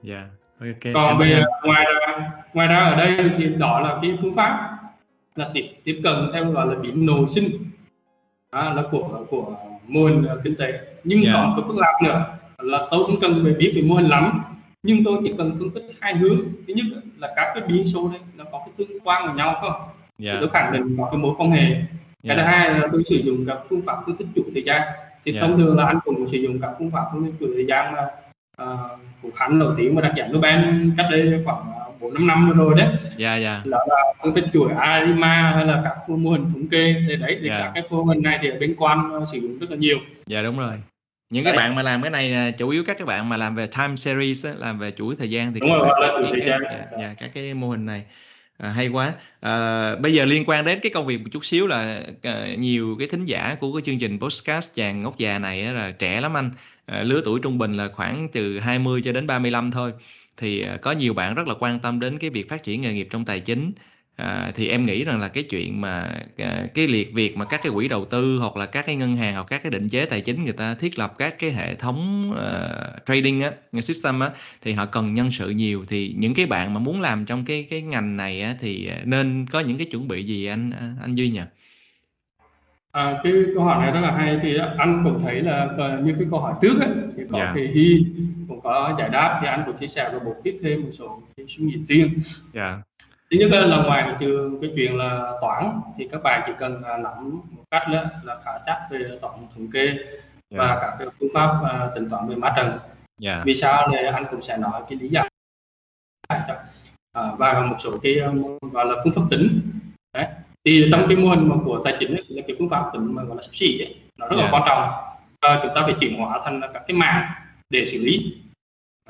[SPEAKER 1] yeah
[SPEAKER 2] okay. còn về ngoài ra ngoài ra ở đây thì đó là cái phương pháp là tiếp tiếp cận theo gọi là điểm nội sinh à, là của của mô hình kinh tế nhưng yeah. còn có phương pháp nữa là tôi cũng cần phải biết về mô hình lắm nhưng tôi chỉ cần phân tích hai hướng thứ nhất là các cái biến số đấy nó có cái tương quan với nhau không yeah. thì tôi khẳng định có cái mối quan hệ yeah. cái thứ hai là tôi sử dụng các phương pháp phân tích chủ thời gian thì yeah. thông thường là anh cũng sử dụng các phương pháp phân tích chủ thời gian mà uh, của Khánh nổi tiếng mà đạt giải Nobel cách đây khoảng bốn năm năm rồi đấy.
[SPEAKER 1] Dạ dạ.
[SPEAKER 2] Đó là phân tích chuỗi ARIMA hay là các mô hình thống kê thì đấy thì yeah. các cái mô hình này thì ở bên quan sử dụng rất là nhiều.
[SPEAKER 1] Dạ đúng rồi. Những đấy. cái bạn mà làm cái này chủ yếu các các bạn mà làm về time series làm về chuỗi thời gian thì
[SPEAKER 2] đúng rồi, là chuỗi thời gian.
[SPEAKER 1] dạ, dạ, các cái mô hình này À, hay quá. À, bây giờ liên quan đến cái công việc một chút xíu là à, nhiều cái thính giả của cái chương trình podcast chàng ngốc già này á, là trẻ lắm anh. À, lứa tuổi trung bình là khoảng từ 20 cho đến 35 thôi thì à, có nhiều bạn rất là quan tâm đến cái việc phát triển nghề nghiệp trong tài chính. À, thì em nghĩ rằng là cái chuyện mà à, cái liệt việc mà các cái quỹ đầu tư hoặc là các cái ngân hàng hoặc các cái định chế tài chính người ta thiết lập các cái hệ thống uh, trading á system á thì họ cần nhân sự nhiều. Thì những cái bạn mà muốn làm trong cái cái ngành này á thì à, nên có những cái chuẩn bị gì anh anh duy nhỉ?
[SPEAKER 2] À, cái câu hỏi này rất là hay thì anh cũng thấy là như cái câu hỏi trước ấy, thì có. Dạ. thì Hy cũng có giải đáp thì anh cũng chia sẻ và bổ tiếp thêm một số cái suy nghĩ riêng. Dạ. Thứ nhất là ngoài trường cái chuyện là toán thì các bạn chỉ cần nắm một cách đó là khá chắc về toán thống kê yeah. và dạ. các cái phương pháp uh, tính toán về má trần. Yeah. Vì sao thì anh cũng sẽ nói cái lý giải cho à, và một số cái gọi là phương pháp tính thì trong cái mô hình mà của tài chính ấy, là cái phương pháp tính mà gọi là sắp xỉ ấy, nó rất yeah. là quan trọng. Và chúng ta phải chuyển hóa thành các cái mảng để xử lý.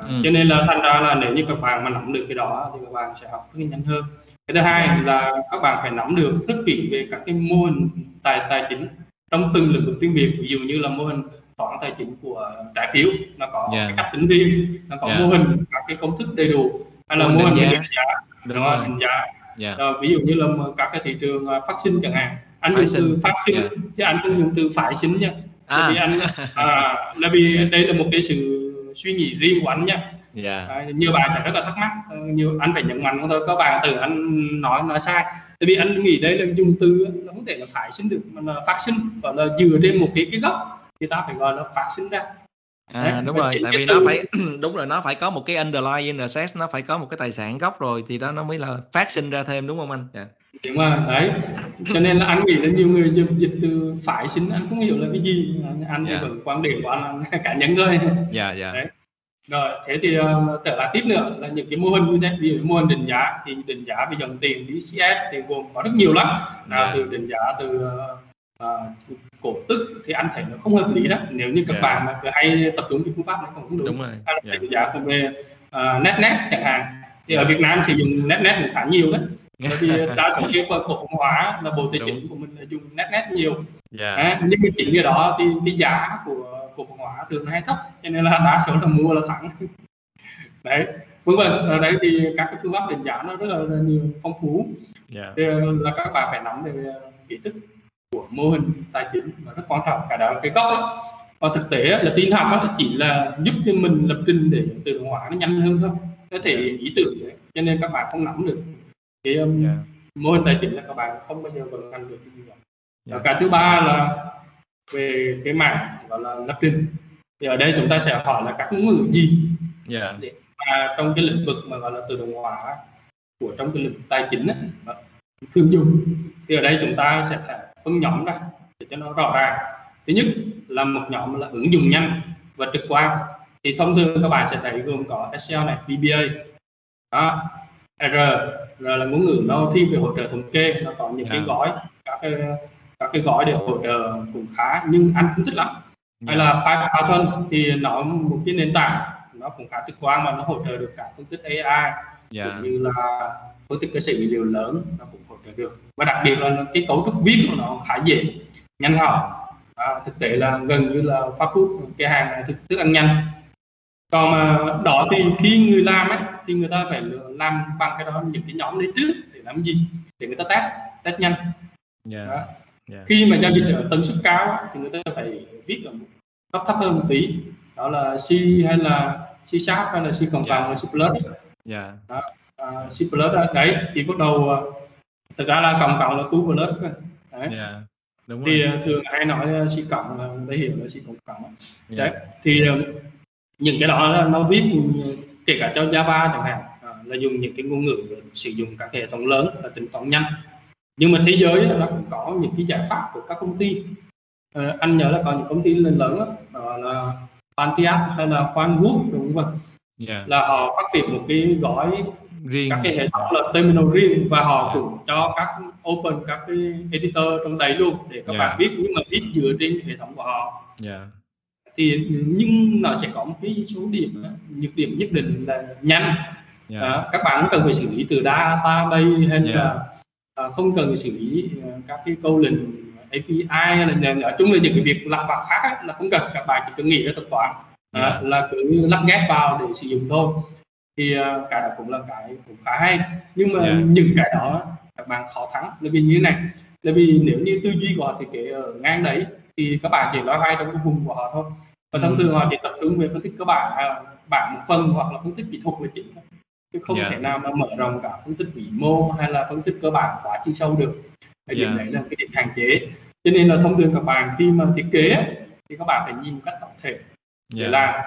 [SPEAKER 2] À, ừ. cho nên là thành ra là nếu như các bạn mà nắm được cái đó thì các bạn sẽ học rất nhanh hơn. Cái thứ hai là các bạn phải nắm được rất kỹ về các cái mô hình tài tài chính trong từng lĩnh vực chuyên biệt. Ví dụ như là mô hình toán tài chính của trái phiếu nó có yeah. cái cách tính riêng nó có yeah. mô hình các cái công thức đầy đủ. Hay là mô hình đánh giá, đúng rồi. đánh giá yeah. Dạ. uh, ví dụ như là các cái thị trường uh, phát sinh chẳng hạn anh dùng từ phát sinh yeah. Dạ. chứ anh không dùng từ phải sinh nha à. vì anh à, *laughs* là vì đây là một cái sự suy nghĩ riêng của anh nha yeah. à, nhiều bạn sẽ rất là thắc mắc ờ, nhiều anh phải nhận mạnh thôi các bạn từ anh nói nói sai tại vì anh nghĩ đây là dùng từ nó không thể là phải sinh được mà là phát sinh gọi là dựa trên một cái cái gốc thì ta phải gọi là phát sinh ra
[SPEAKER 1] à đúng rồi tại vì nó phải *clears throat* đúng rồi nó phải có một cái underlying asset nó phải có một cái tài sản gốc rồi thì đó nó mới là phát sinh ra thêm đúng không anh yeah.
[SPEAKER 2] Dạ. đúng rồi đấy cho nên là anh nghĩ là nhiều người dịch, dịch từ phải sinh anh không hiểu là cái gì anh yeah. thì vẫn quan điểm của anh là *laughs* cá nhân thôi
[SPEAKER 1] dạ dạ đấy
[SPEAKER 2] rồi thế thì uh, trở lại tiếp nữa là những cái mô hình như thế ví dụ mô hình định giá thì định giá về dòng tiền DCF thì gồm có rất nhiều lắm yeah. từ định giá từ uh, cổ tức thì anh thấy nó không hợp lý đó. Nếu như các yeah. bạn mà cứ hay tập trung cái phương pháp này không đúng.
[SPEAKER 1] Đúng rồi.
[SPEAKER 2] Hay là yeah. giá về uh, uh, netnet chẳng hạn. Thì ở Việt Nam sử dụng netnet cũng khá nhiều đấy bởi vì *laughs* đa số cái phần cổ phần hóa là bộ tài chính của mình là dùng netnet nhiều. Yeah. à, nhưng mà chính cái đó thì cái giá của cổ phần hóa thường hay thấp cho nên là đa số là mua là thẳng. *laughs* Đấy. Vân vân ở đấy thì các cái phương pháp định giá nó rất là, là nhiều phong phú. Yeah. thì là các bạn phải nắm về kiến thức của mô hình tài chính và rất quan trọng cả đó cái gốc đó và thực tế là tin học đó chỉ là giúp cho mình lập trình để tự động hóa nó nhanh hơn thôi. Có thể ý tưởng đấy cho nên các bạn không nắm được. Cái um, yeah. mô hình tài chính là các bạn không bao giờ vận hành được như vậy yeah. cái thứ ba là về cái mảng gọi là lập trình. Thì ở đây chúng ta sẽ hỏi là các ngôn ngữ gì? Yeah. để mà trong cái lĩnh vực mà gọi là tự động hóa của trong cái lĩnh vực tài chính ấy, thường dùng. Thì ở đây chúng ta sẽ phải phân nhóm ra để cho nó rõ ràng thứ nhất là một nhóm là ứng dụng nhanh và trực quan thì thông thường các bạn sẽ thấy gồm có Excel này VBA đó R R là ngôn ngữ nó thiên về hỗ trợ thống kê nó có những yeah. cái dạ. gói các cái các cái gói để hỗ trợ cũng khá nhưng anh không thích lắm yeah. hay là Python thì nó một cái nền tảng nó cũng khá trực quan mà nó hỗ trợ được cả phân tích AI yeah. Dạ. cũng như là phân tích cơ sở dữ liệu lớn nó cũng được và đặc biệt là cái cấu trúc viết của nó khá dễ nhanh học à, thực tế là gần như là phát phút cái hàng này thức, thức ăn nhanh còn mà đó thì khi người làm ấy thì người ta phải làm bằng cái đó những cái nhóm đấy trước để làm gì để người ta test test nhanh yeah. Đó. Yeah. khi mà giao dịch ở tần suất cao thì người ta phải viết ở cấp thấp hơn một tí đó là C hay là C sharp hay là C cộng cộng hay C plus yeah. đó. Uh, C plus đấy thì bắt đầu uh, thực ra là cộng cộng là two plus đấy. Yeah. Đúng thì rồi. thường hay nói C cộng là người ta hiểu là C cộng cộng yeah. đấy thì uh, những cái đó nó viết kể cả cho Java chẳng hạn là dùng những cái ngôn ngữ sử dụng các hệ thống lớn là tính toán nhanh nhưng mà thế giới nó cũng có những cái giải pháp của các công ty à, anh nhớ là có những công ty lớn lớn đó, là Pantiat hay là Quanwood đúng không yeah. là họ phát triển một cái gói riêng các cái hệ thống là terminal riêng và họ yeah. cũng cho các open các cái editor trong đấy luôn để các yeah. bạn viết nhưng mà viết dựa trên hệ thống của họ yeah thì nhưng nó sẽ có một cái số điểm nhược điểm nhất định là nhanh yeah. Dạ. à, các bạn cần phải xử lý từ database hay yeah. Dạ. là à, không cần phải xử lý à, các cái câu lệnh API hay là nói chung là những cái việc lặt vặt khác ấy, là không cần các bạn chỉ cần nghĩ ra thuật toán à, yeah. Dạ. là cứ lắp ghép vào để sử dụng thôi thì à, cái đó cũng là cái cũng khá hay nhưng mà yeah. những cái đó các bạn khó thắng là vì như thế này là vì nếu như tư duy của họ thì kể ở ngang đấy thì các bạn chỉ nói hay trong cái vùng của họ thôi và thông ừ. thường họ chỉ tập trung về phân tích cơ bản à, bản một phần hoặc là phân tích kỹ thuật là chính chứ không yeah. Dạ. thể nào mà mở rộng cả phân tích vĩ mô hay là phân tích cơ bản quá chi sâu được cái điểm yeah. đấy là cái điểm hạn chế cho nên là thông thường các bạn khi mà thiết kế thì các bạn phải nhìn một cách tổng thể để yeah. làm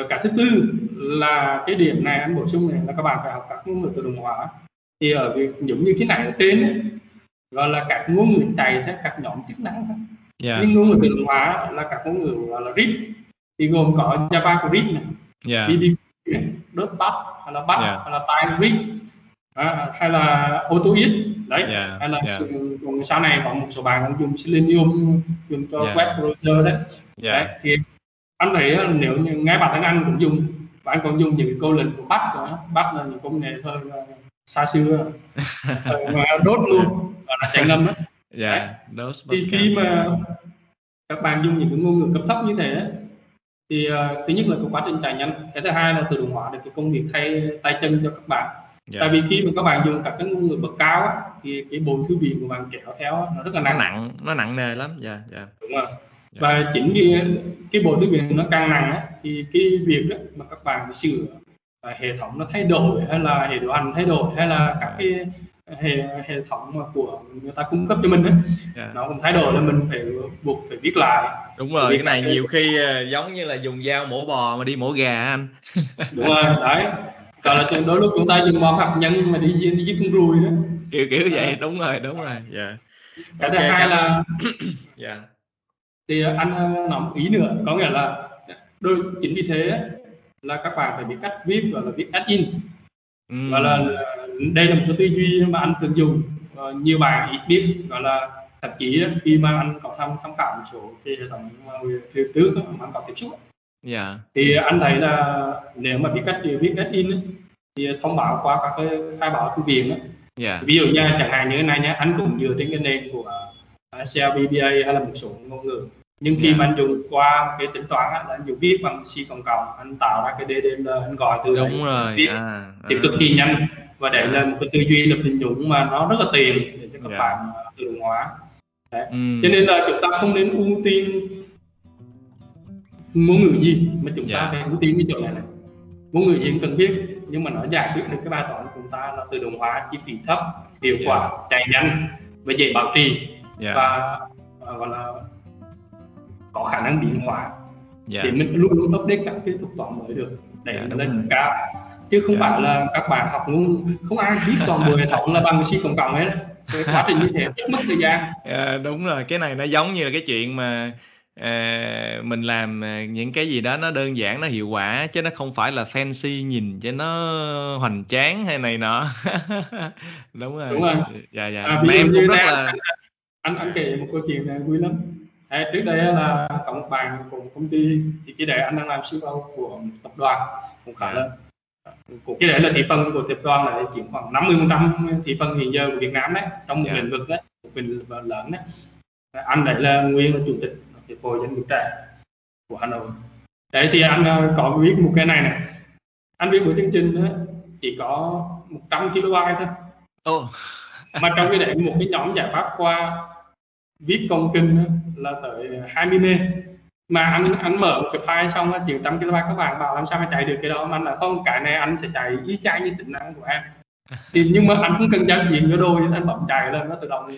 [SPEAKER 2] rồi cả thứ tư là cái điểm này anh bổ sung này là các bạn phải học các ngôn ngữ tự động hóa thì ở việc giống như cái này ở trên ấy, gọi là các ngôn ngữ chạy theo các nhóm chức năng thôi yeah. Dạ. nhưng ngôn ngữ tự động hóa là các ngôn ngữ gọi là RIP thì gồm có Java RIP này yeah. BB này, .bat hay là bat yeah. hay là Time RIP à, hay là AutoIt đấy yeah. hay là yeah. Sự, sau này có một số bạn đang dùng Selenium dùng cho yeah. web browser đấy. Yeah. đấy thì anh thấy nếu như ngay bản thân anh cũng dùng và anh còn dùng những câu lệnh của bắt nữa bắt là những công nghệ thôi xa xưa *laughs* mà đốt luôn và là chạy ngâm đó
[SPEAKER 1] yeah, dạ,
[SPEAKER 2] thì khi mà các bạn dùng những cái ngôn ngữ cấp thấp như thế thì uh, thứ nhất là cái quá trình chạy nhanh cái thứ hai là tự động hóa được cái công việc thay tay chân cho các bạn yeah. Dạ. tại vì khi mà các bạn dùng các cái ngôn ngữ bậc cao á, thì cái bộ thư viện của bạn kéo theo nó rất là nặng
[SPEAKER 1] nó nặng nó nặng nề lắm dạ yeah, yeah.
[SPEAKER 2] đúng rồi. Và chính cái cái bộ thư viện nó càng nặng á, thì cái việc á, mà các bạn sửa à, hệ thống nó thay đổi hay là hệ điều hành thay đổi hay là các cái hệ hệ thống mà của người ta cung cấp cho mình đấy yeah. nó cũng thay đổi là mình phải buộc phải viết lại
[SPEAKER 1] đúng rồi cái này nhiều khi uh, giống như là dùng dao mổ bò mà đi mổ gà anh *laughs*
[SPEAKER 2] đúng rồi đấy còn là đôi lúc chúng ta dùng bom hạt nhân mà đi đi giết con ruồi đó
[SPEAKER 1] kiểu kiểu vậy à. đúng rồi đúng rồi dạ yeah.
[SPEAKER 2] cái okay, thứ hai là *clears throat* dạ yeah. Thì anh ờ, nói một ý nữa có nghĩa là đôi chính vì thế là các bạn phải biết cách viết gọi là viết add-in mm. gọi là đây là một cái tư duy mà anh thường dùng uh, nhiều bạn ít biết gọi là thậm chí khi mà anh có tham tham khảo một số cái hệ thống phía trước mà anh có tiếp xúc
[SPEAKER 1] dạ.
[SPEAKER 2] Thì anh thấy là nếu mà biết cách viết cách in thì thông báo qua các cái khai báo thư viện ấy.
[SPEAKER 1] dạ.
[SPEAKER 2] Ví dụ như chẳng hạn như thế này nhé anh cũng dựa trên cái nền của CLVBA hay là một số ngôn ngữ nhưng khi
[SPEAKER 1] Dạ.
[SPEAKER 2] mà anh dùng qua cái tính toán á, là anh dùng viết bằng C cộng cộng anh tạo ra cái DDL anh gọi từ đấy
[SPEAKER 1] đúng rồi
[SPEAKER 2] viết
[SPEAKER 1] à,
[SPEAKER 2] thì
[SPEAKER 1] à.
[SPEAKER 2] cực kỳ nhanh và đấy là một cái tư duy lập trình dũng mà nó rất là tiền để cho các
[SPEAKER 1] Dạ.
[SPEAKER 2] bạn uh, tự động hóa đấy.
[SPEAKER 1] Ừ.
[SPEAKER 2] cho nên là chúng ta không nên ưu tiên ngôn ngữ gì mà chúng
[SPEAKER 1] Dạ.
[SPEAKER 2] ta phải ưu tiên cái chỗ này này ngôn ngữ gì cũng cần biết nhưng mà nó giải quyết được cái bài toán của chúng ta là tự động hóa chi phí thấp hiệu
[SPEAKER 1] Dạ.
[SPEAKER 2] quả chạy nhanh và dễ bảo trì
[SPEAKER 1] dạ
[SPEAKER 2] và uh, gọi là có khả năng biến hóa
[SPEAKER 1] dạ.
[SPEAKER 2] Để mình luôn luôn update các cái thuật toán mới được để
[SPEAKER 1] Dạ, đúng
[SPEAKER 2] lên cao. Chứ không
[SPEAKER 1] Dạ.
[SPEAKER 2] phải là các bạn học ngôn không ai biết toàn bộ hệ thống là bằng C cộng cộng hết. Quá trình như thế rất mất thời gian.
[SPEAKER 1] À, đúng rồi. Cái này nó giống như là cái chuyện mà à, mình làm à, những cái gì đó nó đơn giản nó hiệu quả chứ nó không phải là fancy nhìn cho nó hoành tráng hay này nọ. *laughs* Đúng rồi.
[SPEAKER 2] Đúng rồi.
[SPEAKER 1] dạ dạ.
[SPEAKER 2] À,
[SPEAKER 1] mà em cũng rất là
[SPEAKER 2] anh, anh anh kể một câu chuyện này vui lắm Đấy, trước đây là một bạn của công ty thì cái đấy anh đang làm CEO của tập đoàn cũng khá lớn của cái đấy là thị phần của tập đoàn là chiếm khoảng 50 phần trăm thị phần hiện giờ của Việt Nam đấy trong một
[SPEAKER 1] Dạ.
[SPEAKER 2] lĩnh vực đấy một lĩnh vực lớn đấy. Anh đấy là nguyên là chủ tịch hiệp hội doanh nghiệp trẻ của Hà Nội. Đấy thì anh ờ, có viết một cái này này. Anh viết một chương trình đó, chỉ có 100 kB thôi.
[SPEAKER 1] Ô
[SPEAKER 2] mà trong cái đấy một cái nhóm giải pháp qua viết công kinh á, là tới 20 mê mà anh anh mở một cái file xong chỉ trăm kB các bạn bảo làm sao mà chạy được cái đó. Mà anh là không cái này anh sẽ chạy y chang như tính năng của em. *laughs* Thì nhưng mà anh cũng cần giao diện cho đôi anh bấm chạy lên nó tự động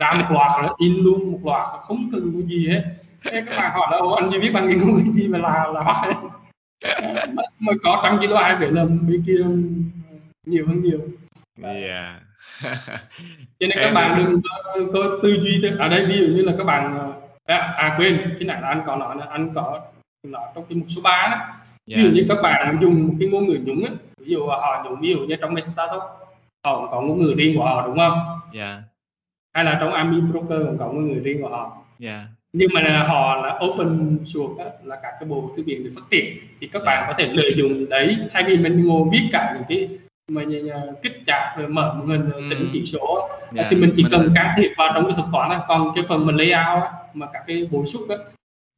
[SPEAKER 2] ra một loạt nó in luôn một loạt không cần cái gì hết. Thế các bạn hỏi là Ủa, anh chỉ biết bằng công cái gì mà là là bắt đấy *laughs* mà, có trăm kilo ai phải làm bên kia nhiều hơn nhiều.
[SPEAKER 1] Dạ
[SPEAKER 2] cho nên các
[SPEAKER 1] Em-
[SPEAKER 2] bạn đừng có, tư duy ở đây ví dụ như là các bạn à, à quên cái này là anh có nói là anh có nói trong cái mục số 3 đó.
[SPEAKER 1] Dạ.
[SPEAKER 2] ví dụ như các bạn dùng một cái ngôn ngữ nhúng á ví dụ họ dùng ví dụ như trong Metatalk họ cũng có ngôn ngữ riêng của họ đúng không?
[SPEAKER 1] Dạ.
[SPEAKER 2] Hay là trong Ami Broker cũng có ngôn ngữ riêng của họ.
[SPEAKER 1] Dạ.
[SPEAKER 2] Nhưng mà là họ là open source á, là các cái bộ thư viện để phát triển. Thì các
[SPEAKER 1] Dạ.
[SPEAKER 2] bạn có thể lợi dụng đấy thay vì mình ngồi viết cả những cái mà như, như, kích chart rồi mở hình rồi
[SPEAKER 1] Ừ.
[SPEAKER 2] tính chỉ số
[SPEAKER 1] Dạ,
[SPEAKER 2] thì mình chỉ
[SPEAKER 1] mình
[SPEAKER 2] cần can thiệp vào trong cái thuật toán thôi còn cái phần mình layout á, mà các cái bổ sung á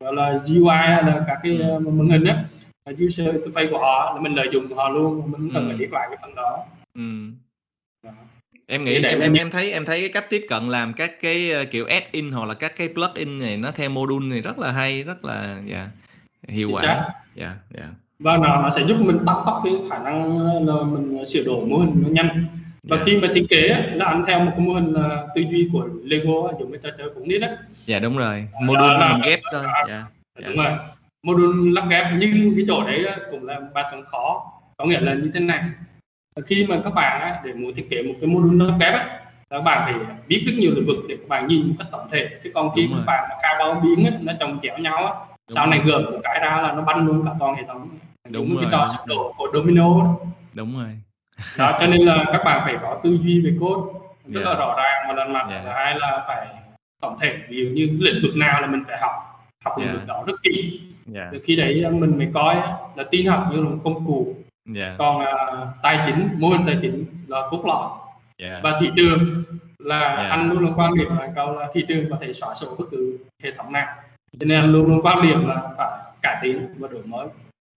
[SPEAKER 2] gọi là UI là các cái
[SPEAKER 1] Ừ.
[SPEAKER 2] uh, màn hình á là user interface của họ là mình lợi dụng họ luôn mình không cần
[SPEAKER 1] Ừ.
[SPEAKER 2] phải viết lại cái phần đó
[SPEAKER 1] ừ.
[SPEAKER 2] Đó.
[SPEAKER 1] em nghĩ em em em thấy em thấy cái cách tiếp cận làm các cái kiểu add-in hoặc là các cái plug-in này nó theo module này rất là hay rất là dạ hiệu quả dạ dạ
[SPEAKER 2] và nó nó sẽ giúp mình tăng tốc cái khả năng là mình sửa đổi mô hình nó nhanh. Và
[SPEAKER 1] Dạ.
[SPEAKER 2] khi mà thiết kế là anh theo một cái mô hình là tư duy của Lego cái trò chơi cũng biết đó.
[SPEAKER 1] Dạ đúng rồi. Module
[SPEAKER 2] là-
[SPEAKER 1] mình ghép thôi. Dạ. dạ.
[SPEAKER 2] đúng rồi. Module lắp ghép nhưng cái chỗ đấy cũng là bài toán khó. Có nghĩa là như thế này. Khi mà các bạn để muốn thiết kế một cái module lắp ghép á, các bạn phải biết rất nhiều lĩnh vực để các bạn nhìn một cách tổng thể. Chứ còn khi
[SPEAKER 1] Đúng
[SPEAKER 2] các
[SPEAKER 1] rồi.
[SPEAKER 2] bạn khai báo biến nó chồng chéo nhau
[SPEAKER 1] Đúng
[SPEAKER 2] sau này gỡ một cái ra là nó bắn luôn cả toàn hệ thống
[SPEAKER 1] Đúng rồi,
[SPEAKER 2] cái trò đổ của domino đó.
[SPEAKER 1] đúng rồi.
[SPEAKER 2] Đó cho nên là các bạn phải có tư duy về code. Rất
[SPEAKER 1] Dạ.
[SPEAKER 2] là rõ ràng một lần mặt
[SPEAKER 1] Dạ.
[SPEAKER 2] thứ hai là phải tổng thể. Ví dụ như lĩnh vực nào là mình phải học. Học lĩnh
[SPEAKER 1] Dạ.
[SPEAKER 2] vực đó rất kỹ.
[SPEAKER 1] Dạ.
[SPEAKER 2] Từ khi đấy mình mới coi là tin học như là một công cụ.
[SPEAKER 1] Dạ.
[SPEAKER 2] Còn à, tài chính mô hình tài chính là cốt lõi.
[SPEAKER 1] Dạ.
[SPEAKER 2] Và thị trường là
[SPEAKER 1] Dạ.
[SPEAKER 2] anh luôn luôn quan điểm là câu là thị trường có thể xóa sổ bất cứ hệ thống nào. Cho nên luôn luôn quan điểm là phải cải tiến và đổi mới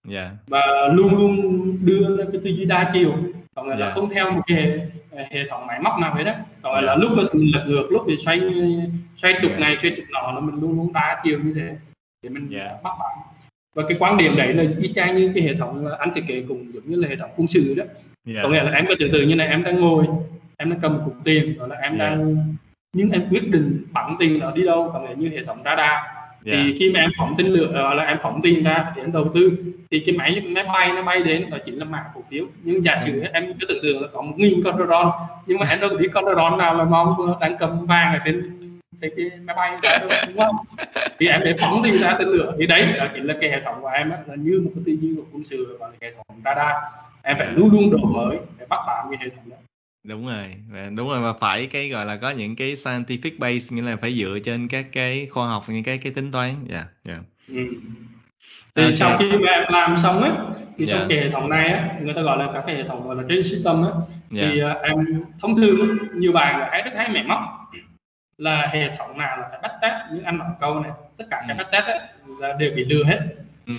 [SPEAKER 1] dạ
[SPEAKER 2] và luôn luôn đưa ra cái tư duy đa chiều còn là
[SPEAKER 1] Dạ.
[SPEAKER 2] không theo một cái hệ, hệ thống máy móc nào hết đó còn
[SPEAKER 1] Dạ.
[SPEAKER 2] là lúc mà mình lật ngược lúc thì xoay xoay trục
[SPEAKER 1] Dạ.
[SPEAKER 2] này xoay trục nọ là mình luôn luôn đa chiều như thế để mình
[SPEAKER 1] Dạ.
[SPEAKER 2] bắt bạn và cái quan điểm đấy là y chang như cái hệ thống là anh thiết kế cũng giống như là hệ thống quân sự đó
[SPEAKER 1] dạ
[SPEAKER 2] có nghĩa là em có tưởng tượng như này em đang ngồi em đang cầm một cục tiền gọi là em
[SPEAKER 1] Dạ.
[SPEAKER 2] đang nhưng em quyết định bắn tiền đó đi đâu có nghĩa như hệ thống radar
[SPEAKER 1] dạ.
[SPEAKER 2] thì khi mà em phóng tên lửa gọi là em phóng tiền ra thì em đầu tư thì cái máy máy bay nó bay đến đó chính là mã cổ phiếu. Nhưng giả sử em cứ tưởng tượng là có một nghìn con drone nhưng mà em đâu có biết con drone nào là mong đang cầm vàng ở trên cái, cái máy bay. Đó đúng không thì em để phóng tiền ra tên lửa. Thì đấy đó chính là cái hệ thống của em là như một cái tư duy của quân sự là hệ thống radar. Em phải
[SPEAKER 1] Dạ.
[SPEAKER 2] luôn luôn đổi mới để bắt bám cái hệ thống đó
[SPEAKER 1] đúng rồi Và đúng rồi và phải cái gọi là có những cái scientific base nghĩa là phải dựa trên các cái khoa học những cái cái tính toán dạ dạ
[SPEAKER 2] ừ. thì okay. sau khi mà em làm xong á thì yeah. trong dạ. cái hệ thống này á người ta gọi là các cái hệ thống gọi là trên system á yeah. thì uh, em thông thường nhiều bạn hay rất hay mẻ móc là hệ thống nào là phải bắt test những anh nói câu này tất cả các ừ. bắt test ấy, là đều bị lừa hết ừ.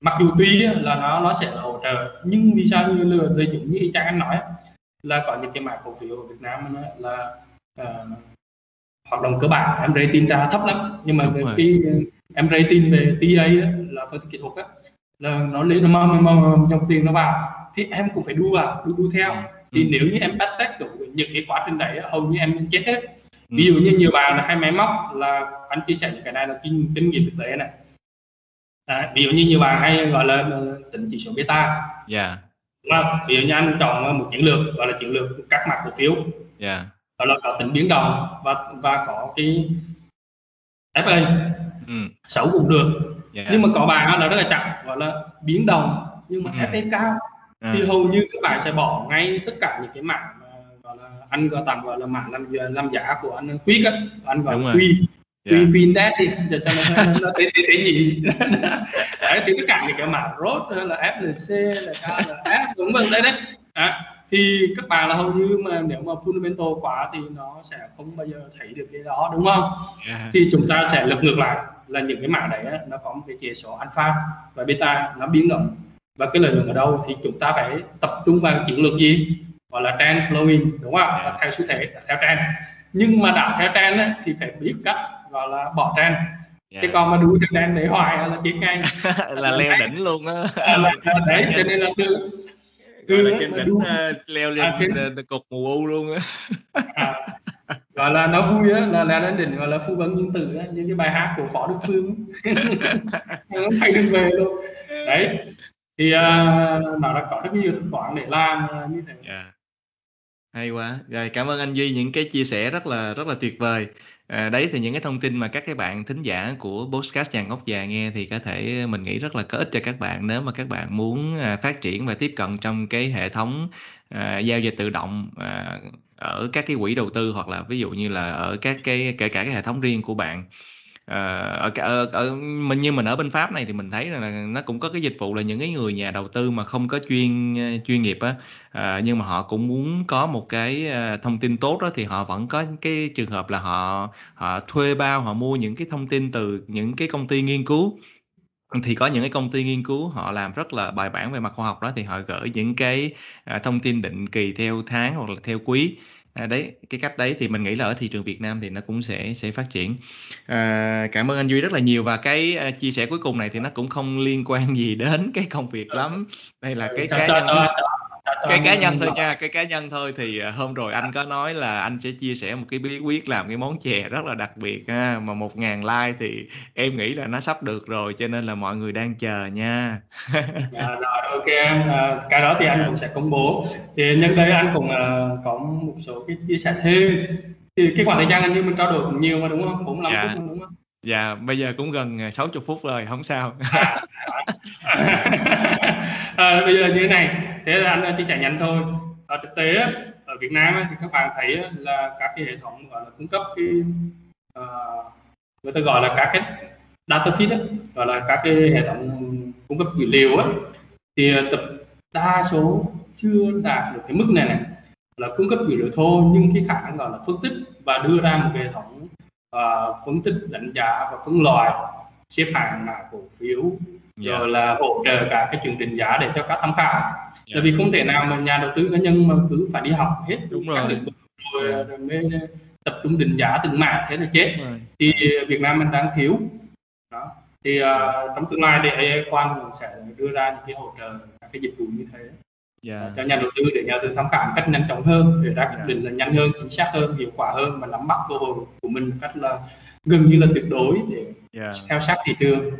[SPEAKER 2] mặc dù tuy là nó nó sẽ là hỗ trợ nhưng vì sao như lừa lợi dụng như trang anh nói là có những cái mã cổ phiếu ở Việt Nam là uh, hoạt động cơ bản em rating ra thấp lắm nhưng mà khi em rating về TA là phân tích kỹ thuật á là nó lấy nó mong mong dòng tiền nó vào thì em cũng phải đu vào đu đu theo ừ. thì ừ. nếu như em bắt test được những cái quá trình đấy hầu như em chết hết ừ. ví dụ như nhiều bạn là hay máy móc là anh chia sẻ những cái này là kinh kinh nghiệm thực tế này à, ví dụ như nhiều bạn hay gọi là tính chỉ số beta yeah. Vâng, ví dụ như anh chọn một chiến lược gọi là chiến lược các mặt cổ phiếu yeah. đó là có tính biến động và và có cái FA ừ. xấu cũng được yeah. nhưng mà có bạn là rất là chậm gọi là biến động nhưng mà ừ. FA cao à. thì hầu như các bạn sẽ bỏ ngay tất cả những cái mảng gọi là anh gọi tạm gọi là mảng làm làm giá của anh Quick á anh gọi là Quy yeah. Quy Queen Dead đi cho cho nó *laughs* nó tế tế tế nhị đấy thì tất cả những cái mảng rốt hay là FLC là KLF đúng vâng đấy. Đấy à, thì các bạn là hầu như mà nếu mà fundamental quá thì nó sẽ không bao giờ thấy được cái đó đúng không? Yeah. thì chúng ta sẽ lật ngược lại là những cái mã đấy nó có một cái chỉ số alpha và beta nó biến động. Và cái lợi nhuận ở đâu thì chúng ta phải tập trung vào chiến lược gì? Gọi là trend flowing đúng không? Yeah. theo xu thế theo trend. Nhưng mà đã theo trend ấy, thì phải biết cách gọi là bỏ trend yeah. chứ còn mà đu theo trend để hoài là chết ngay. *laughs*
[SPEAKER 1] Là leo đỉnh luôn á. *laughs*
[SPEAKER 2] Đấy cho nên là từ
[SPEAKER 1] gọi là trên đỉnh uh, leo lên à, trên... cột mù u luôn á.
[SPEAKER 2] À, gọi là nó vui á là leo lên đỉnh gọi là phu vấn nhân tử á như cái bài hát của phó đức phương. *laughs* Nó phải đừng về luôn. Đấy thì uh, nó đã có rất nhiều thực quản để làm uh, như thế. Yeah.
[SPEAKER 1] hay quá. Rồi cảm ơn anh duy những cái chia sẻ rất là rất là tuyệt vời À, đấy thì những cái thông tin mà các cái bạn thính giả của podcast chàng ngốc già nghe thì có thể mình nghĩ rất là có ích cho các bạn nếu mà các bạn muốn à, phát triển và tiếp cận trong cái hệ thống à, giao dịch tự động à, ở các cái quỹ đầu tư hoặc là ví dụ như là ở các cái kể cả cái hệ thống riêng của bạn. Ờ, ở ở ờ, ở mình như mình ở bên Pháp này thì mình thấy là nó cũng có cái dịch vụ là những cái người nhà đầu tư mà không có chuyên ờ, chuyên nghiệp á. À, nhưng mà họ cũng muốn có một cái thông tin tốt đó thì họ vẫn có cái trường hợp là họ họ thuê bao họ mua những cái thông tin từ những cái công ty nghiên cứu. Thì có những cái công ty nghiên cứu họ làm rất là bài bản về mặt khoa học đó thì họ gửi những cái thông tin định kỳ theo tháng hoặc là theo quý. À, đấy cái cách đấy thì mình nghĩ là ở thị trường Việt Nam thì nó cũng sẽ sẽ phát triển. À, cảm ơn anh Duy rất là nhiều và cái uh, chia sẻ cuối cùng này thì nó cũng không liên quan gì đến cái công việc lắm. Đây là cái cá nhân cái cá nhân thôi nha cái cá nhân thôi thì uh, hôm rồi anh có nói là anh sẽ chia sẻ một cái bí quyết làm cái món chè rất là đặc biệt ha mà một ngàn like thì em nghĩ là nó sắp được rồi cho nên là mọi người đang chờ nha.
[SPEAKER 2] Dạ, rồi ok à, cái đó thì anh cũng sẽ công bố. Thì nhân đây anh cũng uh, có một số cái chia sẻ thêm. Thì cái khoảng thời gian như mình trao đổi cũng nhiều mà đúng không? 45 dạ. phút mà đúng không?
[SPEAKER 1] Dạ bây giờ cũng gần 60 phút rồi không sao.
[SPEAKER 2] À, *laughs* bây giờ như thế này thế là anh chia sẻ nhanh thôi ở thực tế ở Việt Nam thì các bạn thấy là các cái hệ thống gọi là cung cấp cái uh, người ta gọi là các cái data feed gọi là các cái hệ thống cung cấp dữ liệu á thì tập đa số chưa đạt được cái mức này này là cung cấp dữ liệu thô nhưng cái khả năng gọi là phân tích và đưa ra một hệ thống uh, phân tích đánh giá và phân loại xếp hạng mã cổ phiếu yeah. Dạ. rồi là hỗ trợ cả cái chương trình giá để cho các tham khảo. Tại vì không thể nào mà nhà đầu tư cá nhân mà cứ phải đi học hết
[SPEAKER 1] đúng rồi rồi,
[SPEAKER 2] yeah. Dạ. rồi mới tập trung định giá từng mã thế là chết right. thì Việt Nam mình đang thiếu đó thì uh, trong tương lai thì AI quan cũng sẽ đưa ra những cái hỗ trợ các cái dịch vụ như thế yeah. cho nhà đầu tư để nhà đầu tư tham khảo một cách nhanh chóng hơn để ra quyết định là nhanh hơn chính xác hơn hiệu quả hơn và nắm bắt cơ hội của mình một cách là gần như là tuyệt đối để yeah. theo sát thị trường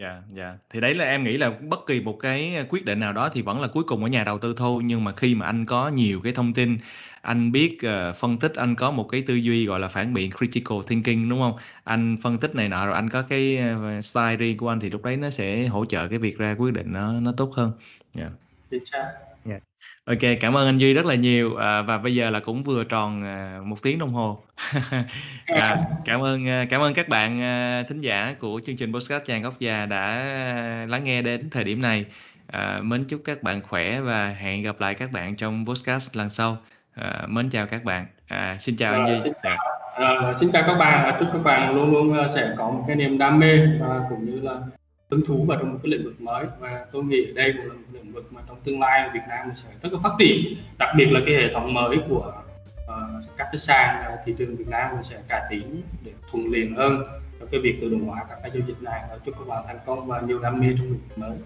[SPEAKER 1] Dạ, dạ. Thì đấy là em nghĩ là bất kỳ một cái quyết định nào đó thì vẫn là cuối cùng ở nhà đầu tư thôi, nhưng mà khi mà anh có nhiều cái thông tin, anh biết, ờ, phân tích, anh có một cái tư duy, gọi là, phản biện critical thinking, đúng không Anh phân tích này nọ rồi anh có cái, ơ, style riêng của anh thì lúc đấy nó sẽ hỗ trợ cái việc ra quyết định nó nó tốt hơn. Dạ.
[SPEAKER 2] Chính xác.
[SPEAKER 1] Yeah. Ok, cảm ơn anh Duy rất là nhiều à, và bây giờ là cũng vừa tròn à, một tiếng đồng hồ. à, *laughs* cảm ơn à, cảm ơn các bạn à, thính giả của chương trình podcast chàng góc già đã lắng nghe đến thời điểm này. À, mến chúc các bạn khỏe và hẹn gặp lại các bạn trong podcast lần sau. À, mến chào các bạn. À, xin chào anh Duy.
[SPEAKER 2] Xin chào, à, xin chào các bạn. Chúc các bạn luôn luôn sẽ có một cái niềm đam mê và cũng như là hứng thú vào trong một cái lĩnh vực mới. Và tôi nghĩ đây cũng là một lĩnh vực mà trong tương lai Việt Nam sẽ rất là phát triển. Đặc biệt là cái hệ thống mới của uh, các cái sàn uh, thị trường Việt Nam sẽ cải tiến để thuận liền hơn cho cái việc tự động hóa các cái giao dịch này. Chúc các bạn thành công và nhiều đam mê trong lĩnh vực mới.